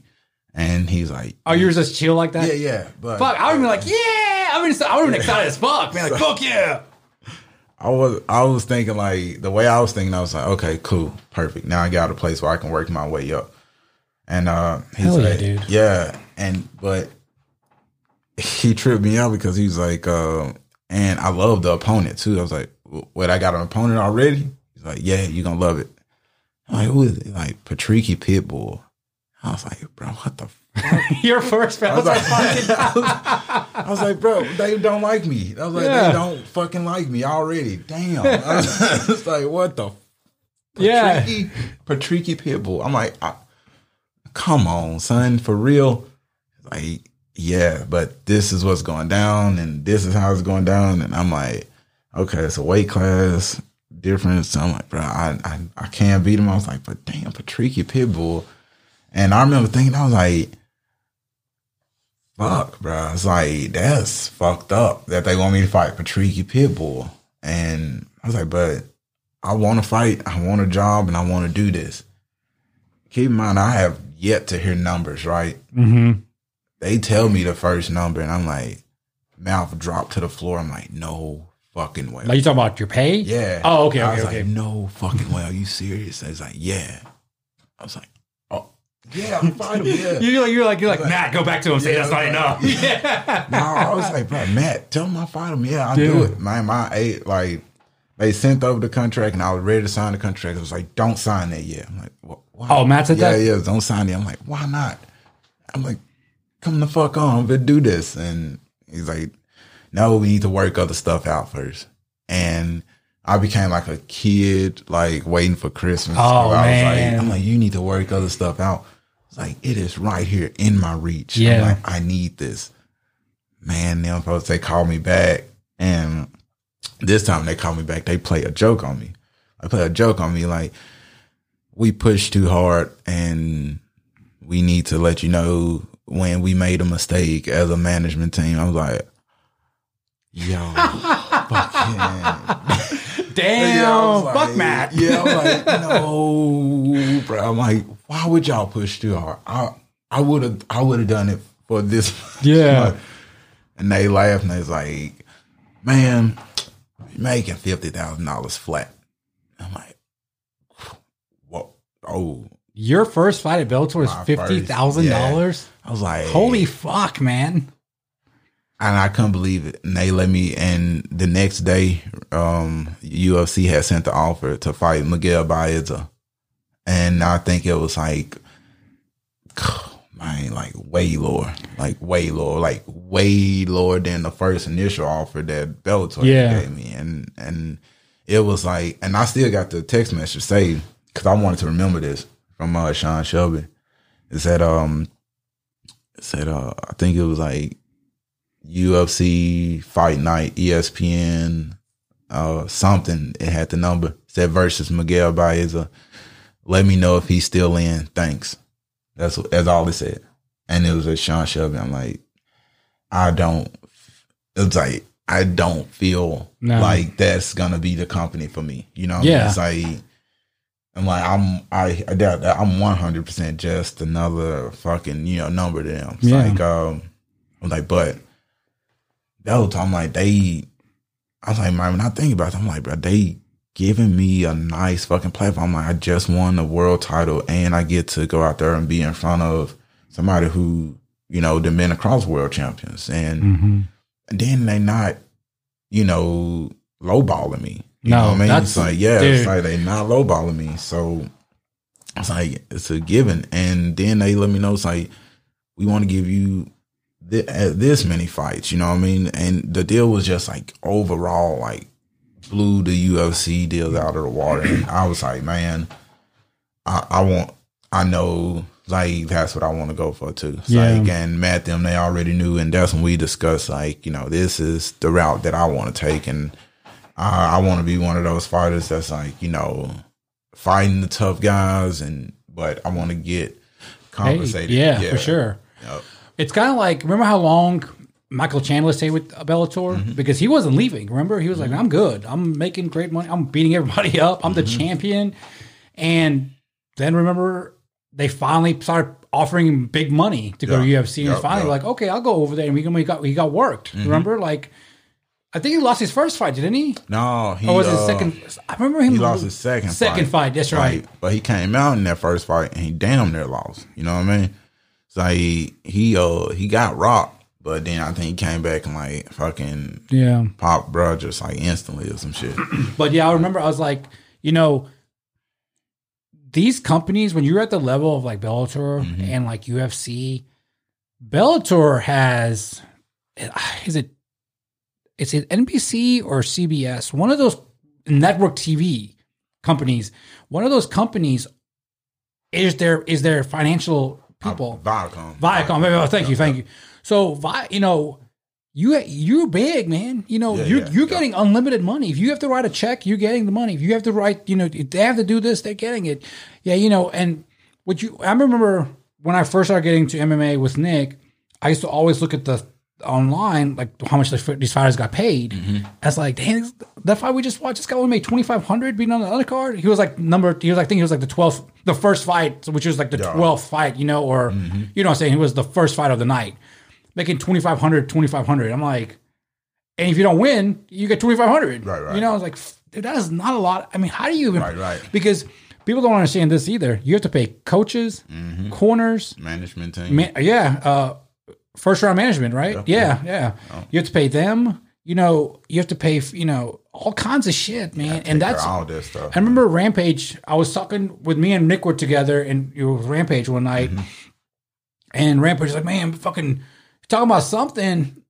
And he's like, Oh, you were just chill like that? yeah, yeah, but Fuck, I would be like, yeah. I would I would been excited as fuck. Man, like, fuck yeah. I was, I was thinking like the way I was thinking, I was like, okay, cool, perfect. Now I got a place where I can work my way up. And uh, he's Hell yeah, like, dude. yeah, and but he tripped me out because he was like, uh, and I love the opponent too. I was like, wait, I got an opponent already? He's like, yeah, you're gonna love it. I'm like, who is it? Like Patricky Pitbull. I was like, bro, what the? Your first I was, like, fight. I was like, bro, they don't like me. I was like, Yeah. they don't fucking like me already. Damn. I was, I was like, what the? F-? Yeah. Patricky, Patricky Pitbull. I'm like, I, come on, son, for real. Like, yeah, but this is what's going down, and this is how it's going down, and I'm like, okay, it's a weight class difference. So I'm like, bro, I, I I can't beat him. I was like, but damn, Patricky Pitbull. And I remember thinking, I was like, fuck, bro. It's like that's fucked up that they want me to fight Patricky Pitbull. And I was like, but I want to fight. I want a job, and I want to do this. Keep in mind, I have yet to hear numbers. Right? Mm-hmm. They tell me the first number, and I'm like, mouth dropped to the floor. I'm like, no fucking way. Like you talking about your pay? Yeah. Oh, okay, I okay, was okay. like, no fucking way. Are you serious? And it's like, yeah. I was like, oh, yeah, I'm fine. Yeah. You're like you're like you're like Like- Matt. Go back to him. Say Yeah, that's not enough. Yeah. no, I was like, bro, Matt, tell him I fight him. Yeah, I'll do it. Man, my eight, like, they sent over the contract and I was ready to sign the contract. I was like, don't sign that yet. I'm like, "Wh- why? Oh, Matt said yeah, that? Yeah, yeah, don't sign it. I'm like, why not? I'm like, come the fuck on, but do this. And he's like, no, we need to work other stuff out first. And I became like a kid, like waiting for Christmas. Oh, I was man. like, I'm like, you need to work other stuff out. It's like, it is right here in my reach. Yeah. I'm like, I need this. Man, them folks, they call me back. And this time they call me back. They play a joke on me. I play a joke on me like, we pushed too hard and we need to let you know when we made a mistake as a management team. I was like, yo, fucking. Damn. Yeah, was Fuck Matt. Yeah, I'm like, no, bro. I'm like, why would y'all push too hard? I I would have I would have done it for this. Yeah. and they laughed and they was like, man, you're making fifty thousand dollars flat. I'm like, what? Oh, Your first fight at Bellator was fifty thousand dollars. I was like, Holy fuck, man! and I couldn't believe it. And they let me. And the next day, um, UFC had sent the offer to fight Miguel Baeza, and I think it was like, man, like way lower, like way lower, like way lower than the first initial offer that Bellator Yeah. gave me, and and it was like, and I still got the text message saved because I wanted to remember this from uh, Sean Shelby. It said, um, it said, uh, I think it was like UFC Fight Night, ESPN, uh, something. It had the number. It said versus Miguel Baeza. Let me know if he's still in. Thanks. That's that's all it said. And it was a Sean Shelby. I'm like, I don't. It's like I don't feel No. like that's gonna be the company for me. You know? what I mean? Yeah. It's like. I'm like I'm I I doubt that I'm 100 percent just another fucking you know number to them. It's Yeah. like um I'm like but whole time like they I was like man when I think about it I'm like bro they giving me a nice fucking platform. I'm like I just won the world title and I get to go out there and be in front of somebody who you know the men across world champions and Mm-hmm. and then they not, you know, lowballing me. You No, know what I mean? that's- It's like, yeah, dude. it's like they not lowballing me. So it's like it's a given. And then they let me know it's like we want to give you thi- uh, this many fights. You know what I mean? And the deal was just like overall like blew the UFC deals out of the water. And I was like, man, I, I want, I know. Like that's what I want to go for too. It's Yeah. Like and Matt them they already knew, and that's when we discussed like you know this is the route that I want to take, and I, I want to be one of those fighters that's like you know fighting the tough guys, and but I want to get Hey, compensated. yeah, for sure. Yep. It's kind of like remember how long Michael Chandler stayed with Bellator Mm-hmm. because he wasn't leaving. Remember, he was like, "I'm good. I'm making great money. I'm beating everybody up. I'm the Mm-hmm. champion." And then remember, they finally started offering him big money to go to Yeah. UFC, and Yeah, finally yeah. like, "Okay, I'll go over there." And we he got we got worked. Mm-hmm. Remember, like. I think he lost his first fight, didn't he? No, he Or was uh, his second? I remember him. He lost his second second fight. That's right. But he came out in that first fight and he damn near lost. You know what I mean? So he he uh he got rocked, but then I think he came back and like fucking Yeah. pop bro just like instantly or some shit. But yeah, I remember I was like, you know, these companies when you're at the level of like Bellator Mm-hmm. and like UFC, Bellator has is it is it NBC or CBS? One of those network TV companies. One of those companies is their is their financial people. Uh, Viacom. Viacom. Oh, thank you, thank you. So, Vi, you know, you you're big, man. You know, Yeah, you're yeah, you're yeah. getting unlimited money. If you have to write a check, you're getting the money. If you have to write, you know, if they have to do this, they're getting it. Yeah, you know, and what you I remember when I first started getting to MMA with Nick, I used to always look at the online like how much these fighters got paid. Mm-hmm. I was like, damn, that fight we just watched, this guy only made twenty five hundred being on the other card. He was like number, he was like, I think he was like the twelfth, the first fight, which was like the Yeah. twelfth fight, you know, or you know, what I'm saying he was the first fight of the night, making 2500 2500 I'm like, and if you don't win, you get twenty five hundred. Right, right. You know, I was like, dude, that is not a lot. I mean, how do you even? Right, right. Because people don't understand this either. You have to pay coaches, Mm-hmm. corners, Management team. Man, yeah, uh, first round management, right? Yeah, yeah. Oh. You have to pay them. You know, you have to pay. You know, all kinds of shit, man. and that's. all this stuff. I remember Rampage. I was talking with me and Nick were together, and you were Rampage one night, mm-hmm. and Rampage was like, "Man, fucking talking about something,"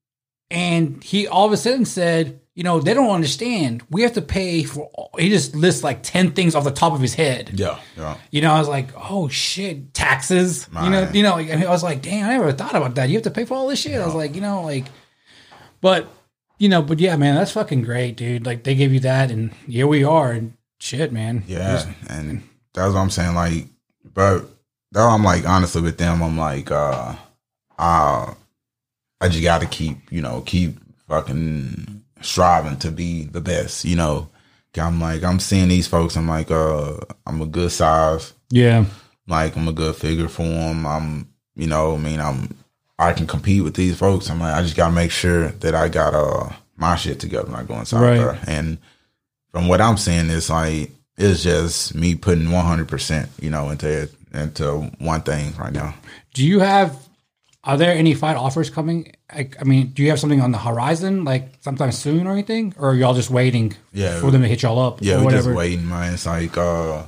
and he all of a sudden said. You know, they don't understand. We have to pay for. all- He just lists like ten things off the top of his head. yeah, yeah. You know, I was like, oh shit, taxes. You know, you know. I was like, damn, I never thought about that. You have to pay for all this shit. I was like, you know, like, but you know, but yeah, man, that's fucking great, dude. Like they gave you that, and here we are, and shit, man. Yeah, and that's what I'm saying. Like, but though I'm like honestly with them, I'm like, uh, uh, I just got to keep, you know, keep fucking striving to be the best. You know, I'm like, I'm seeing these folks. I'm like, uh, I'm a good size. yeah, Like, I'm a good figure for them. I'm, you know, I mean, I'm, I can compete with these folks. I'm like, I just got to make sure that I got uh my shit together when I go inside Right. there. And from what I'm seeing, it's like it's just me putting 100, percent you know, into into one thing right now. Do you have? Are there any fight offers coming? I, I mean, do you have something on the horizon, like sometime soon or anything, or are y'all just waiting Yeah. for them to hit y'all up? Yeah, or we whatever. just waiting, man. It's like, uh,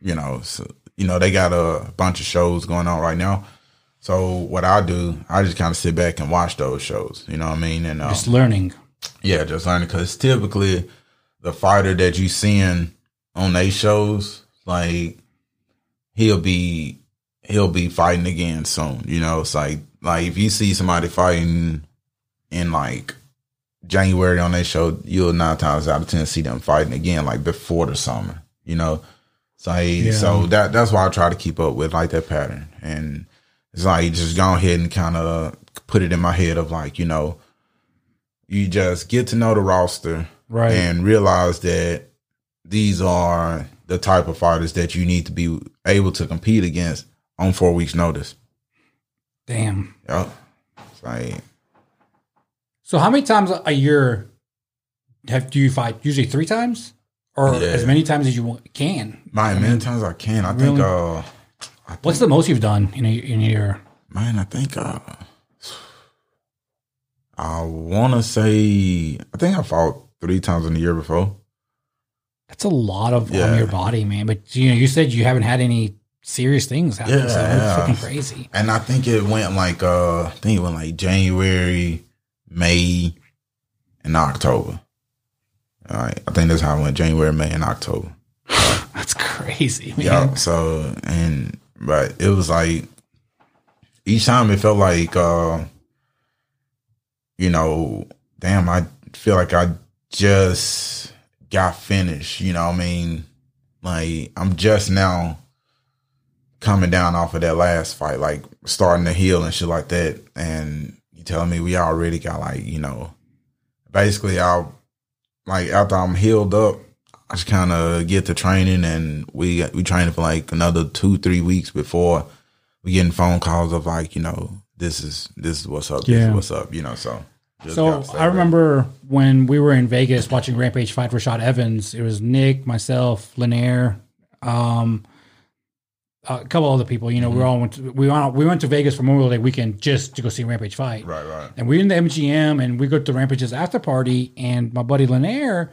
you know, so, you know, they got a bunch of shows going on right now. So what I do, I just kind of sit back and watch those shows. You know what I mean? And um, Just learning. Yeah, just learning because typically the fighter that you seeing on they shows, like he'll be he'll be fighting again soon. You know, it's like like if you see somebody fighting in like January on their show, you'll nine times out of ten see them fighting again like before the summer. You know, so I, so that that's why I try to keep up with like that pattern, and it's like just go ahead and kind of put it in my head of like you know you just get to know the roster Right. and realize that these are the type of fighters that you need to be able to compete against on four weeks notice. Damn. Yep. It's like So how many times a year have do you fight? Usually three times, or Yeah. as many times as you can. man, many times I can. I think Really? uh What's the most you've done in a, in a year? man, I think uh I wanna say I think I fought three times in the year before. That's a lot of on your body, man. But you know, you said you haven't had any serious things happen. Yeah, so yeah. fucking crazy. And I think it went like uh I think it went like January, May, and October. All right. I think that's how it went January, May, and October. That's crazy, man. Yeah. So and but it was like each time it felt like uh you know, damn, I feel like I just got finished, you know what I mean? Like I'm just now coming down off of that last fight, like starting to heal and shit like that. And you telling me we already got like, you know, basically I'll like after I'm healed up, I just kind of get to training and we we training for like another two three weeks before we getting phone calls of like you know this is this is what's up this Yeah. is what's up you know so So I remember when we were in Vegas watching Rampage fight for Rashad Evans. It was Nick, myself, Lanier, um, a couple other people. You know, Mm-hmm. we all went. To, we went. We went to Vegas for Memorial Day weekend just to go see Rampage fight. right right And we're in the MGM and we go to Rampage's after party and my buddy Lanier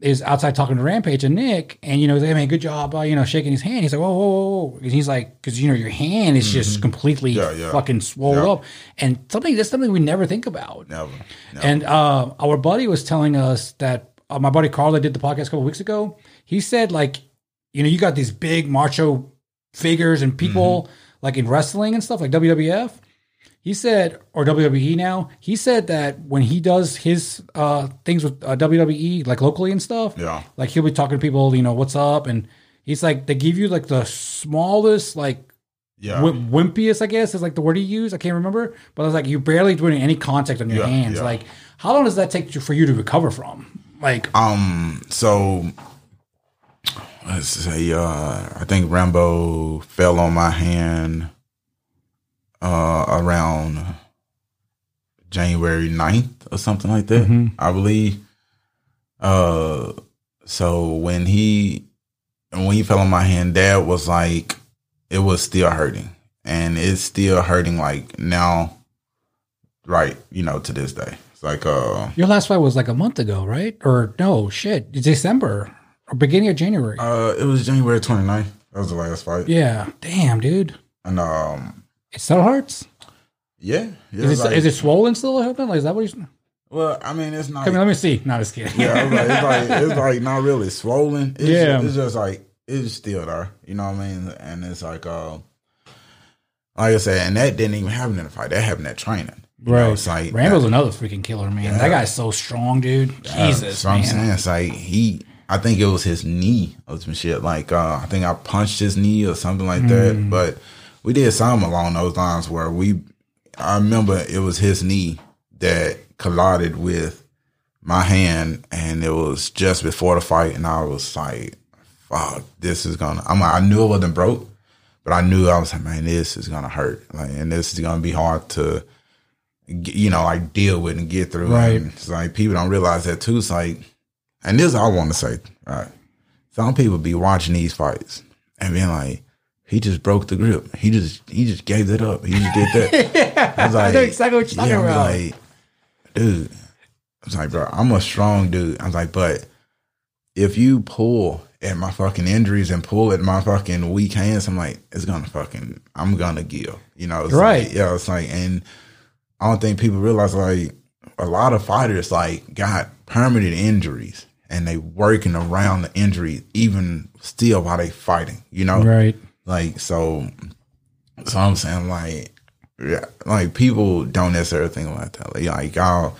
is outside talking to Rampage and Nick and you know, he's like, hey man, good job, uh, you know, shaking his hand. He's like, whoa, whoa, whoa. And he's like, cause you know, your hand is just completely Mm-hmm. Yeah, yeah. fucking swollen Yeah. up. And something that's something we never think about. never, never. And uh, our buddy was telling us that uh, my buddy Carla did the podcast a couple weeks ago. He said like, you know, you got these big macho figures and people Mm-hmm. like in wrestling and stuff like WWF. He said, or WWE now. He said that when he does his uh, things with uh, WWE, like locally and stuff, Yeah. like he'll be talking to people, you know, what's up, and he's like, they give you like the smallest, like Yeah. Wim- wimpiest, I guess, is like the word he used. I can't remember, but it's like you're barely doing any contact on your Yeah, hands. yeah. Like, how long does that take to, for you to recover from? Like, Um. So let's say, uh, I think Rambo fell on my hand uh, around January 9th or something like that. Mm-hmm. I believe. Uh. So when he when he fell on my hand, that was like it was still hurting, and it's still hurting like now. Right, you know, to this day, it's like uh. your last fight was like a month ago, right? Or no, shit, December or beginning of January. Uh, it was January 29th. That was the last fight. yeah, damn, dude, And um, it still hurts. yeah, yeah, Is it, like- is it swollen still? Like, is that what he's? well, I mean, it's not. Come here, let me see. No, just kidding. yeah, it's like, it's like it's like not really swollen. It's Yeah. just, it's just like it's still there. You know what I mean? And it's like uh, like I said, and that didn't even happen in the fight. That happened at training. You know, it's like Rambo's another freaking killer, man. That guy's so strong, dude. Jesus, That's what I'm man. saying. It's like he. I think it was his knee or some shit. Like uh, I think I punched his knee or something like Mm. that. But we did something along those lines where we. I remember it was his knee that collided with my hand, and it was just before the fight, and I was like, "Fuck, this is gonna." I'm. like, I knew it wasn't broke, but I knew I was like, "Man, this is gonna hurt, like, and this is gonna be hard to." You know, like deal with and get through. Right. And it's like people don't realize that too. It's like, and this I want to say. Right. Some people be watching these fights and being like, he just broke the grip. He just he just gave it up. He just did that. I was like, know exactly what you're talking I'm about. Like, dude, I was like, bro, I'm a strong dude. I was like, but if you pull at my fucking injuries and pull at my fucking weak hands, I'm like, it's gonna fucking, I'm gonna give. You know, it's Right. Like, yeah, it's like, and I don't think people realize like a lot of fighters like got permanent injuries and they working around the injury even still while they fighting. You know, Right. like so. So I'm saying like, yeah, like people don't necessarily think about that. Like, like I'll,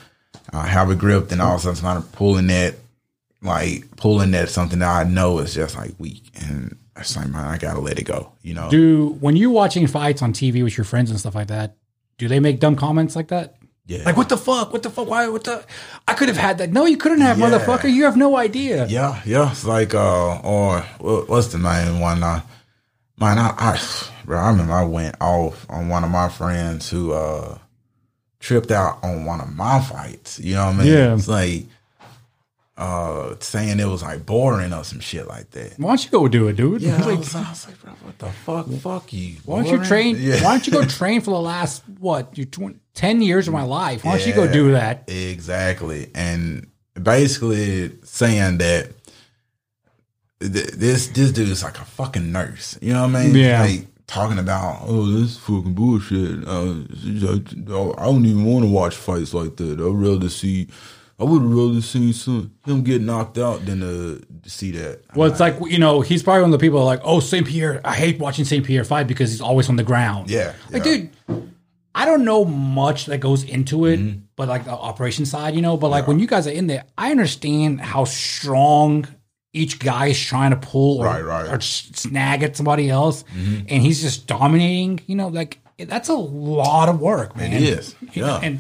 I'll uh, have a grip, then all of a sudden somebody pulling that, like pulling that something that I know is just like weak, and it's like man, I gotta let it go. You know? Do when you're watching fights on TV with your friends and stuff like that, do they make dumb comments like that? Yeah. Like what the fuck? What the fuck? Why? What the? I could have had that. No, you couldn't have, Yeah. motherfucker. You have no idea. Yeah, yeah. It's like uh or what- what's the main one? Uh man, I, I bro, I remember I went off on one of my friends who uh tripped out on one of my fights. You know what I mean? Yeah. It's like uh saying it was like boring or some shit like that. Why don't you go do it, dude? Yeah, I was, I was like, bro, what the fuck? Fuck you. why don't you train? Yeah. Why don't you go train for the last what? You tw- ten years of my life. Why don't you go do that? Exactly. And basically saying that th- this this dude is like a fucking nurse. You know what I mean? Yeah. Like talking about, oh, this fucking bullshit. Uh, I don't even want to watch fights like that. I'd rather see. I would rather see some him get knocked out than to see that. Well, it's like you know, he's probably one of the people like, oh, Saint Pierre. I hate watching Saint Pierre fight because he's always on the ground. Yeah, like yeah. dude, I don't know much that goes into it, Mm-hmm. but like the operation side, you know. But like when you guys are in there, I understand how strong each guy is trying to pull or, Right, right. or snag at somebody else, Mm-hmm. and he's just dominating. You know, like that's a lot of work, man. is, You know, yeah. and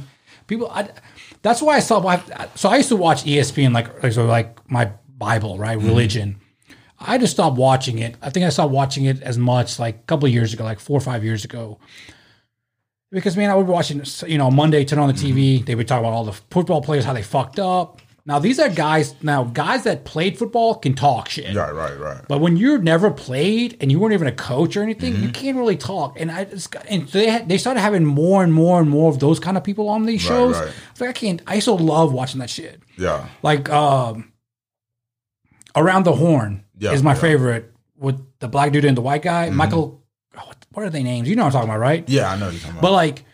people, I, that's why I saw. I- So I used to watch ESPN like like, so like my Bible, right? Mm-hmm. Religion. I just stopped watching it. I think I stopped watching it as much like a couple of years ago, like four or five years ago. Because man, I would be watching, you know, Monday, turn on the TV. They would talk about all the football players, how they fucked up. Now these are guys. Now guys that played football can talk shit. right, right, right. But when you've never played and you weren't even a coach or anything, Mm-hmm. you can't really talk. And I just got, and they had, they started having more and more and more of those kind of people on these shows. right. It's like I can't. I to love watching that shit. Yeah, Like um, around the horn Yeah, is my yeah. Mm-hmm. favorite with the black dude and the white guy. Michael, oh, what, what are they names? You know what I'm talking about, right? yeah. I know you're talking about. But like,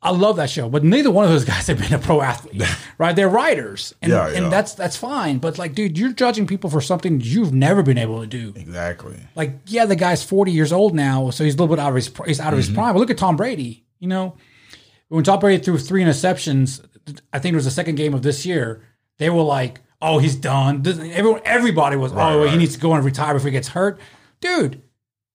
I love that show, but neither one of those guys have been a pro athlete, right? They're writers, and, Yeah, yeah. and that's that's fine. But like, dude, you're judging people for something you've never been able to do. Exactly. Like, yeah, the guy's 40 years old now, so he's a little bit out of his he's out of Mm-hmm. his prime. But look at Tom Brady. You know, when Tom Brady threw three interceptions, I think it was the second game of this year. They were like, "Oh, he's done." Everyone, everybody was, "Oh, he needs to go and retire before he gets hurt." Dude,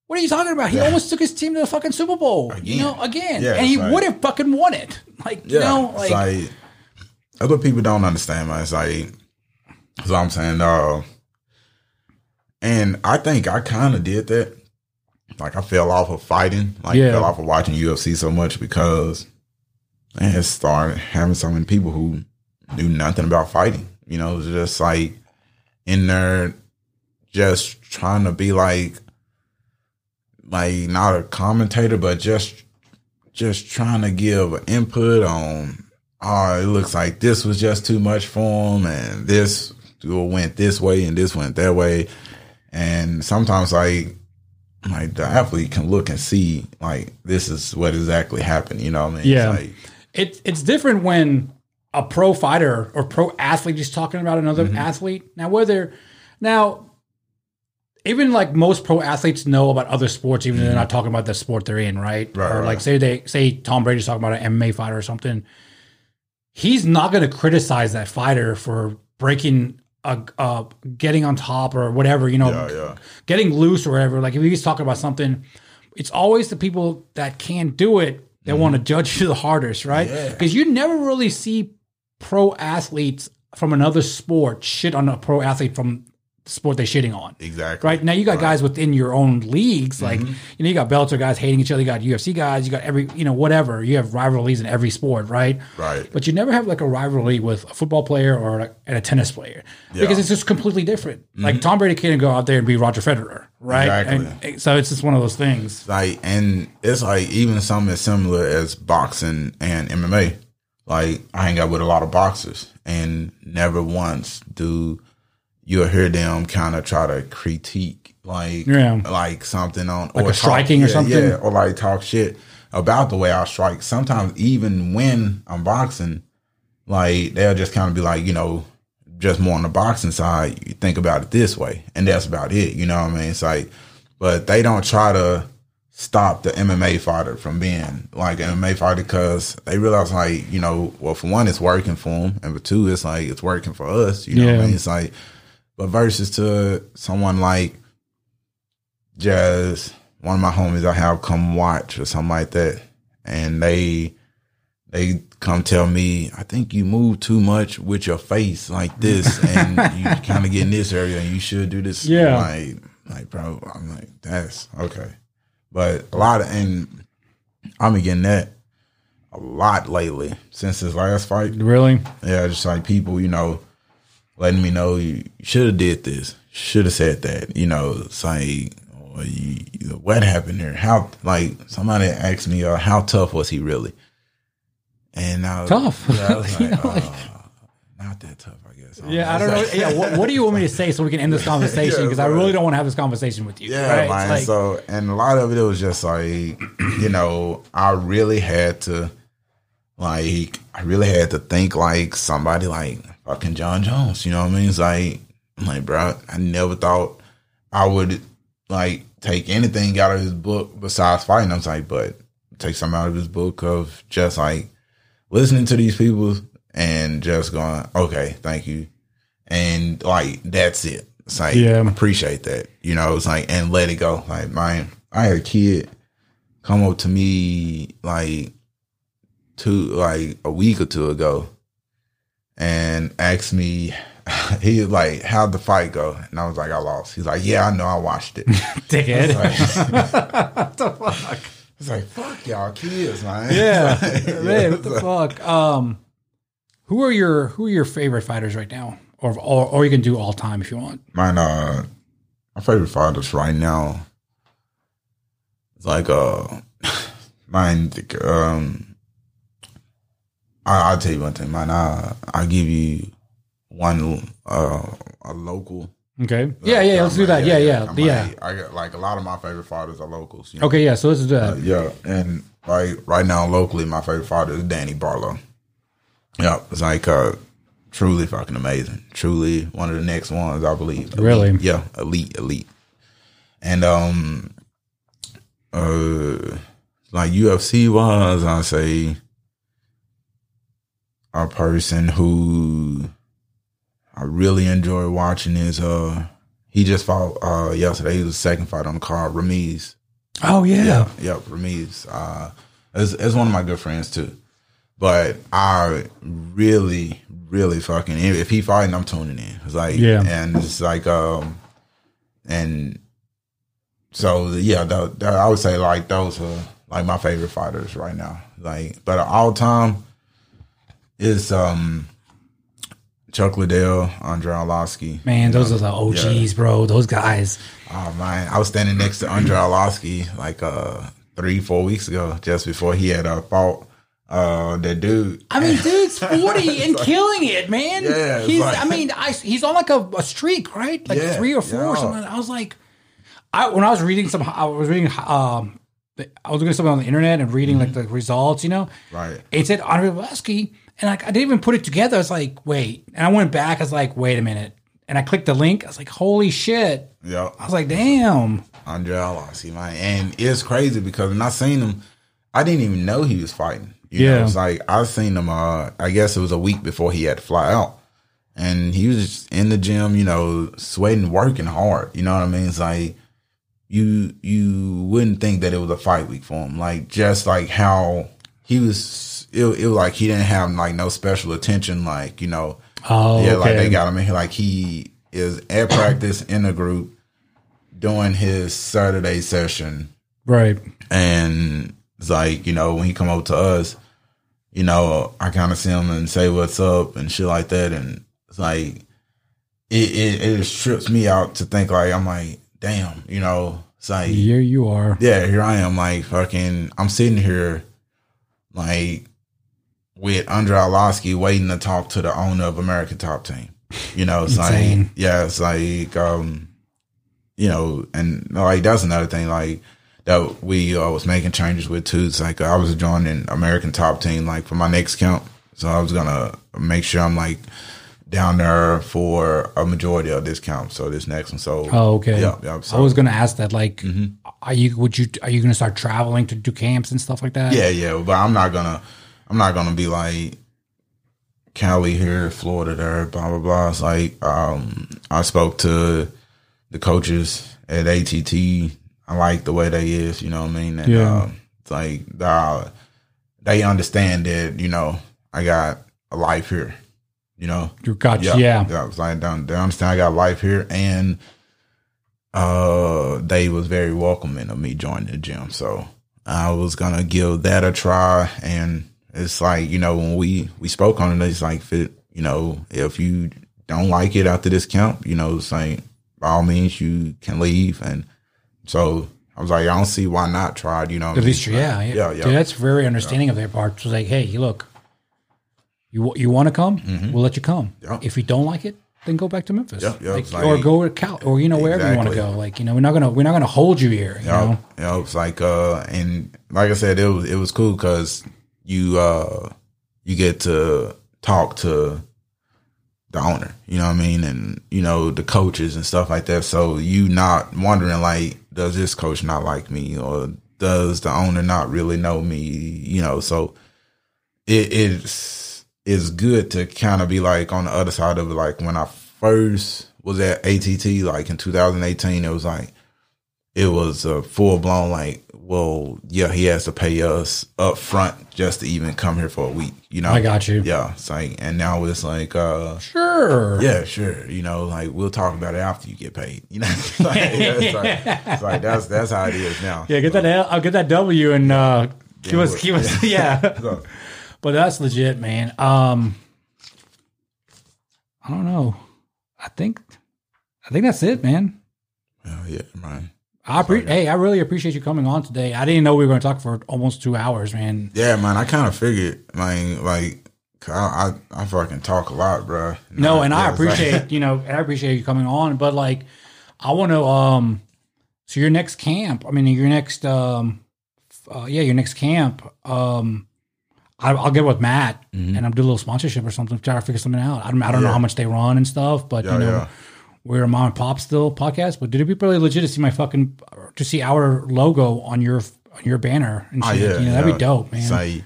what are you talking about? He almost took his team to the fucking Super Bowl. You know, again, Yeah, and he like- would have fucking won it. Like, you Yeah. know, it's like, like that's what people don't understand, man. It's like that's what I'm saying. Uh, and I think I kind of did that. Like I fell off of fighting. Like Yeah. fell off of watching UFC so much because I had started having so many people who knew nothing about fighting. You know, it was just like in there just trying to be like like not a commentator, but just just trying to give input on oh, it looks like this was just too much for him and this went this way and this went that way. And sometimes like like the athlete can look and see like this is what exactly happened, you know what I mean? Yeah. It's like, It's it's different when a pro fighter or pro athlete is talking about another Mm-hmm. athlete. Now whether now even like most pro athletes know about other sports, even though they're not talking about the sport they're in, right? Mm-hmm. Right, or right. like say they say Tom Brady's talking about an MMA fighter or something. He's not going to criticize that fighter for breaking a uh, getting on top or whatever, you know, yeah, yeah. getting loose or whatever. Like if he's talking about something, it's always the people that can't do it that want to judge you the hardest, right? Mm-hmm. Yeah. Because you never really see pro athletes from another sport shit on a pro athlete from sport they're shitting on. Exactly. Right now, you got guys within your own leagues, like Mm-hmm. you know, you got Bellator guys hating each other, you got UFC guys, you got every, you know, whatever. You have rivalries in every sport, right? Right. But you never have like a rivalry with a football player or like, and a tennis player because it's just completely different. Like Tom Brady can't go out there and be Roger Federer, right? Exactly. And so it's just one of those things. like and it's like even something as similar as boxing and MMA. Like I hang out with a lot of boxers and never once do you'll hear them kind of try to critique like Yeah. like something on Like or a striking or yeah, something? yeah, or like talk shit about the way I strike. Sometimes even when I'm boxing, like they'll just kind of be like, you know, just more on the boxing side, you think about it this way, and that's about it. You know what I mean? It's like, but they don't try to stop the MMA fighter from being like an MMA fighter because they realize, like, you know, well, for one, it's working for them, and for two, it's like it's working for us. You know what I mean? It's like, but versus to someone like just one of my homies I have come watch or something like that, and they they come tell me, I think you move too much with your face like this, and you kind of get in this area, and you should do this. Yeah. like like bro, I'm like that's okay, but a lot of and I'm getting that a lot lately since his last fight. Really? Yeah, just like people, you know, letting me know you should have did this, should have said that. You know, it's like, or you, what happened here? How like somebody asked me, uh, how tough was he really? And I was, Tough. Yeah, I was You like, know, like- uh, not that tough, I guess. Yeah, I don't know. Yeah, what, what do you want me to say so we can end this conversation? Yeah, Because I really don't want to have this conversation with you. Yeah, right? Man. like- so, and a lot of it, it was just like, you know, I really had to, like, I really had to think like somebody like fucking Jon Jones. You know what I mean? It's like, I'm like, bro, I never thought I would like take anything out of his book besides fighting. I was like, but take something out of his book of just like listening to these people and just going, okay, thank you. And like, that's it. It's like, Yeah. appreciate that. You know, it's like, and let it go. Like, man, I had a kid come up to me like two, like a week or two ago and asked me, he was like, how'd the fight go? And I was like, I lost. He's like, yeah, I know, I watched it. dickhead. what the fuck? It's like, fuck y'all kids, man. Yeah, like- man. What the fuck? Um, who are your who are your favorite fighters right now, or or, or you can do all time if you want. Mine, uh, my favorite fighters right now is like, uh, mine, um, I, I'll tell you one thing, man. I, I'll give you one, uh, a local Okay. Yeah, yeah. Let's do that. Yeah, yeah, I'm yeah. like- I got like a lot of my favorite fighters are locals. You know? Okay, yeah. So let's do that. Yeah, and like right now locally, my favorite fighter is Danny Barlow. Yeah, it's like uh, truly fucking amazing. Truly one of the next ones, I believe. Elite. Really? Yeah, elite, elite. And um, uh, like UFC wise, I say a person who I really enjoy watching is uh, he just fought uh yesterday. He was the second fight on the card, Ramiz. Oh yeah. Yeah, yep, Ramiz. Uh, it's, it's one of my good friends too. But I really, really fucking if he fighting, I'm tuning in. It's like Yeah. and it's like um, and so yeah, tho- I would say like those are like my favorite fighters right now. Like, but at all time is um, Chuck Liddell, Andre Arlovski. Man, those are the OGs, bro. Those guys. Oh man, I was standing next to Andre Arlovski like uh three, four weeks ago, just before he had uh, fought uh that dude. I mean, dude's forty and killing it, man. Yeah, he's. like- I mean, I, he's on like a, a streak, right? Like Yeah, three or four or something. I was like, I when I was reading some, I was reading, um, I was doing something on the internet and reading like the results. You know, Mm-hmm. Right. It said Andre Arlovski, and like I didn't even put it together. I was like, wait, and I went back. I was like, wait a minute, and I clicked the link. I was like, holy shit. Yeah, I was like, damn. Andre Arlovski, man, and it's crazy because when I seen him, I didn't even know he was fighting. You Yeah. know, it's like I seen him. Uh, I guess it was a week before he had to fly out, and he was in the gym, you know, sweating, working hard. You know what I mean? It's like you you wouldn't think that it was a fight week for him. Like just like how he was, it, it was like he didn't have like no special attention. Like you know, Oh, yeah, like they got him in here. Like he is at practice in a group doing his Saturday session, Right. and it's like you know when he come over to us, you know I kind of see him and say what's up and shit like that, and it's like it it, it just trips me out to think like I'm like damn, you know, it's like Here you are. yeah, here I am, like fucking. I'm sitting here, like with Andre Arlovski waiting to talk to the owner of American Top Team. You know, it's Insane. like yeah, it's like um, you know, and like that's another thing like that we uh, was making changes with too. It's like I was joining American Top Team like for my next camp, so I was gonna make sure I'm like down there for a majority of this camp. So this next one, so Oh, okay. yeah, yeah. So, I was to ask that. Like, are you? Would you? Are you to start traveling to do camps and stuff like that? Yeah, yeah, but I'm not gonna, I'm not gonna be like Cali here, Florida there, blah blah blah. It's like um, I spoke to the coaches at ATT. I like the way they is, you know what I mean. And, Yeah. um, it's like uh, they understand that you know I got a life here, you know. You got yeah. yeah. It's like they, they understand I got life here, and uh, they was very welcoming of me joining the gym. So I was gonna give that a try, and it's like you know when we we spoke on it, it's like fit, you know if you don't like it after this camp, you know, it's like by all means you can leave, and so I was like, I don't see why not try. it, You know, I At mean? least, yeah, yeah, yeah. Dude, that's very understanding of their part. It's like, hey, look, you you want to come? We'll let you come. Mm-hmm. Yeah. If you don't like it, then go back to Memphis. Yeah, yeah, Like, like- or go to Cal, or you know wherever you want to go. Like you know, we're not gonna we're not gonna hold you here. You Yeah, know, know, it's like uh, and like I said, it was it was cool because you uh, you get to talk to the owner, you know what I mean, and you know the coaches and stuff like that. So you not wondering like, does this coach not like me, or does the owner not really know me, you know? So it is it's good to kind of be like on the other side of it. Like when I first was at ATT, like in 2018, it was like it was a full blown like, well, yeah, he has to pay us up front just to even come here for a week. You know, I got you. Yeah, it's like, and now it's like, uh, sure. yeah, sure. You know, like we'll talk about it after you get paid. You know, it's like, it's like, it's like that's that's how it is now. Yeah, get that L, I'll get that W and uh, give us give us yeah. So, But that's legit, man. Um, I don't know. I think I think that's it, man. yeah, yeah, man. I hey, I really appreciate you coming on today. I didn't know we were going to talk for almost two hours, man. Yeah, man. I kind of figured, man, like, I, I, I fucking talk a lot, bro. No, and I yeah, it's like- appreciate you know I appreciate you coming on, but like I want to um so your next camp, I mean your next um uh, yeah your next camp um I, I'll get with Matt and I'll do a little sponsorship or something try to figure something out. I don't I don't know Mm-hmm. How much they run and stuff, but Yeah, you know yeah. We're a mom and pop still podcast. But did it be really legit to see my fucking to see our logo on your on your banner and Oh, shit? yeah, you know that'd yeah. be dope, man. Like,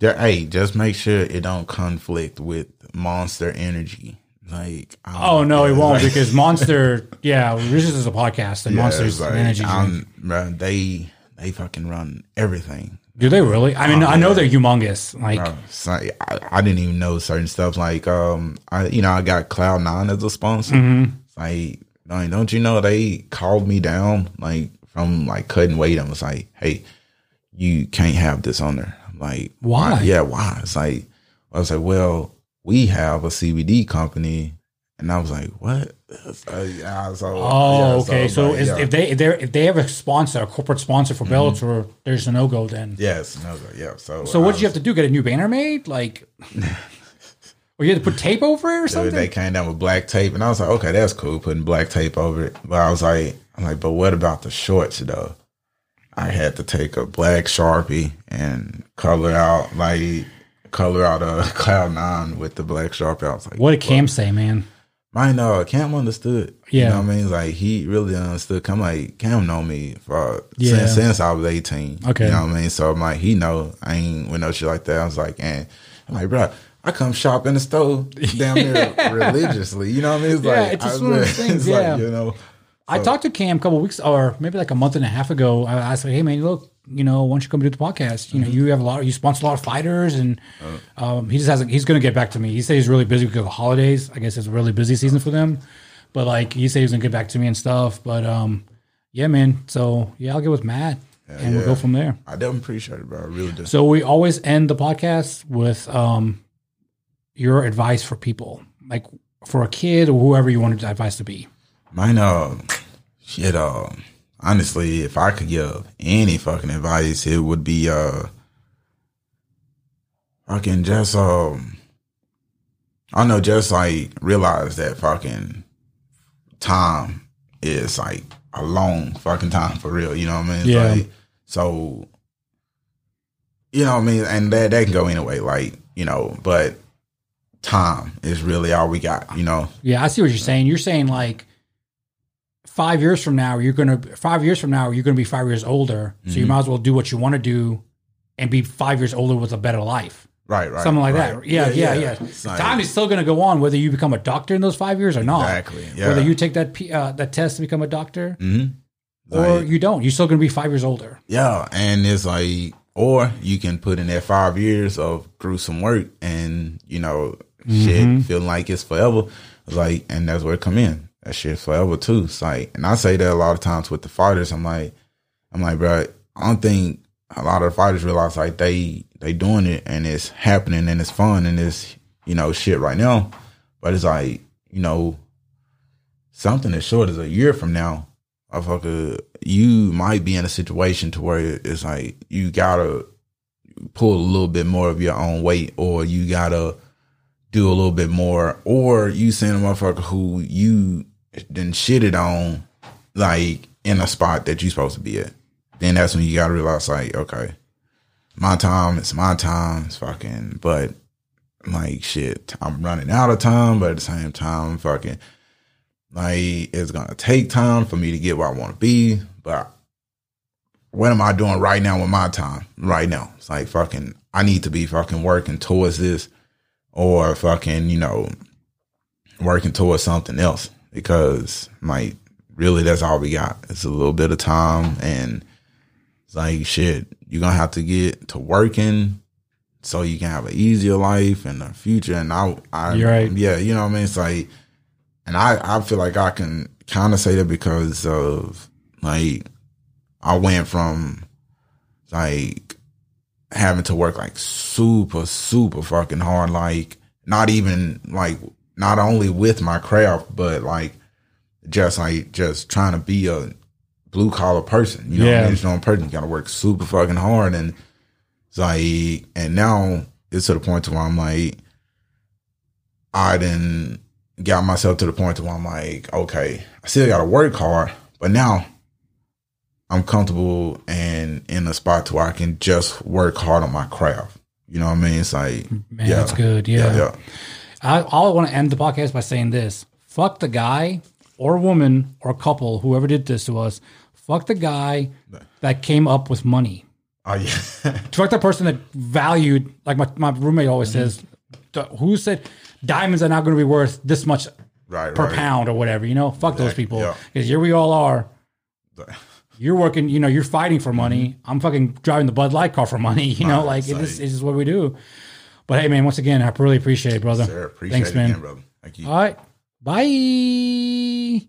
yeah, hey, just make sure it don't conflict with Monster Energy. Like, Oh no, it won't like- because Monster. Yeah, this is a podcast and yeah, Monster's like, energy bro, they they fucking run everything. Do they really? I mean, I know they're humongous. Like, Bro, like, I, I didn't even know certain stuff. Like, um, I you know I got Cloud Nine as a sponsor. Mm-hmm. It's like, don't you know they called me down like from like cutting weight and was like, hey, you can't have this on there. I'm like, Why? Yeah, why? It's like I was like, well, we have a CBD company, and I was like, what? Like, yeah, so, oh, yeah, okay. it's So like, is, yeah. if they if they if they have a sponsor, a corporate sponsor for mm-hmm. Bellator, there's a no go then. yes, no, go. yeah. So So what did you um, have to do? Get a new banner made? Like, or you had to put tape over it or something? they came down with black tape, and I was like, okay, that's cool, putting black tape over it. But I was like, I'm like, but what about the shorts though? I had to take a black sharpie and color out like color out a cloud nine with the black sharpie. I was like, what did Cam say, man? Mine, uh, Cam understood. Yeah. You know what I mean? Like, he really understood. I'm like, Cam know me for Yeah. since, since I was 18. Okay. You know what I mean? So I'm like, he know I ain't with no shit like that. I was like, and I'm like, bro, I come shop in the store down there religiously. You know what I mean? It's Yeah, like, it's just I- one of those things, yeah. like, you know, I talked to Cam a couple weeks or maybe like a month and a half ago. I asked like, hey man, look, you know, why don't you come do the podcast? You know, you have a lot, you sponsor a lot of fighters, and um, he just hasn't. He's going to get back to me. He said he's really busy because of the holidays. I guess it's a really busy season for them. But like he said, he's going to get back to me and stuff. But um, yeah, man. So yeah, I'll get with Matt and we'll go from there. I definitely appreciate it, bro. I really do. So we always end the podcast with um, your advice for people, like for a kid or whoever you want advice to be. Mine, uh, shit, uh, honestly, if I could give any fucking advice, it would be, uh, fucking just, um, I know, just like realize that fucking time is like a long fucking time for real. You know what I mean? Yeah. Like, so, you know what I mean? And that, that can go anyway, like, you know, but time is really all we got, you know? Yeah, I see what you're saying. You're saying like five years from now, you're gonna five years from now, you're gonna be five years older. So Mm-hmm. you might as well do what you want to do and be five years older with a better life. Right, right. Something like right. that. Yeah, yeah, yeah. Like- Time is still gonna go on whether you become a doctor in those five years or not. Exactly, yeah. Whether you take that P, uh, that test to become a doctor Mhm. or you don't, you're still gonna be five years older. yeah, and it's like, or you can put in that five years of gruesome work, and you know, Mm-hmm. shit, feeling like it's forever. Like, and that's where it come in. That shit's forever too. It's like, and I say that a lot of times with the fighters. I'm like, I'm like, bro, I don't think a lot of the fighters realize like they they doing it and it's happening and it's fun and it's you know shit right now, but it's like you know something as short as a year from now, motherfucker, you might be in a situation to where it's like you gotta pull a little bit more of your own weight, or you gotta do a little bit more, or you send a motherfucker who you then shitted on, like in a spot that you're supposed to be at. Then that's when you gotta realize, like, okay, my time, it's my time, it's fucking, but like shit, I'm running out of time, but at the same time, fucking like it's gonna take time for me to get where I want to be, but what am I doing right now with my time? Right now, it's like fucking. I need to be fucking working towards this, or fucking, you know, working towards something else because, like, really, that's all we got. It's a little bit of time, and it's like shit. You're gonna have to get to working so you can have an easier life in the future. And I, I, right. yeah, you know what I mean. It's like and I, I feel like I can kind of say that because of like I went from like having to work like super super fucking hard like not even like not only with my craft but like just like just trying to be a blue collar person you know Yeah. just normal person you gotta work super fucking hard and it's like and now it's to the point to where I'm like I then got myself to the point to where I'm like, okay, I still got to work hard, but now I'm comfortable and in a spot to where I can just work hard on my craft. You know what I mean? It's like, Man, yeah, that's good. Yeah. yeah, yeah. I, I want to end the podcast by saying this: fuck the guy or woman or couple, whoever did this to us. Fuck the guy that came up with money. Oh yeah, Fuck the person that valued, like my, my roommate always mm-hmm. says, who said diamonds are not going to be worth this much right, per right. pound or whatever. You know, fuck those Exactly, people yeah. because here we all are. You're working, you know, you're fighting for money. Mm-hmm. I'm fucking driving the Bud Light car for money. You know, like it is, it's just what we do. But hey, man, once again, I really appreciate it, brother. Sir, appreciate Thanks, it man. again, brother. Thank you. All right, bye.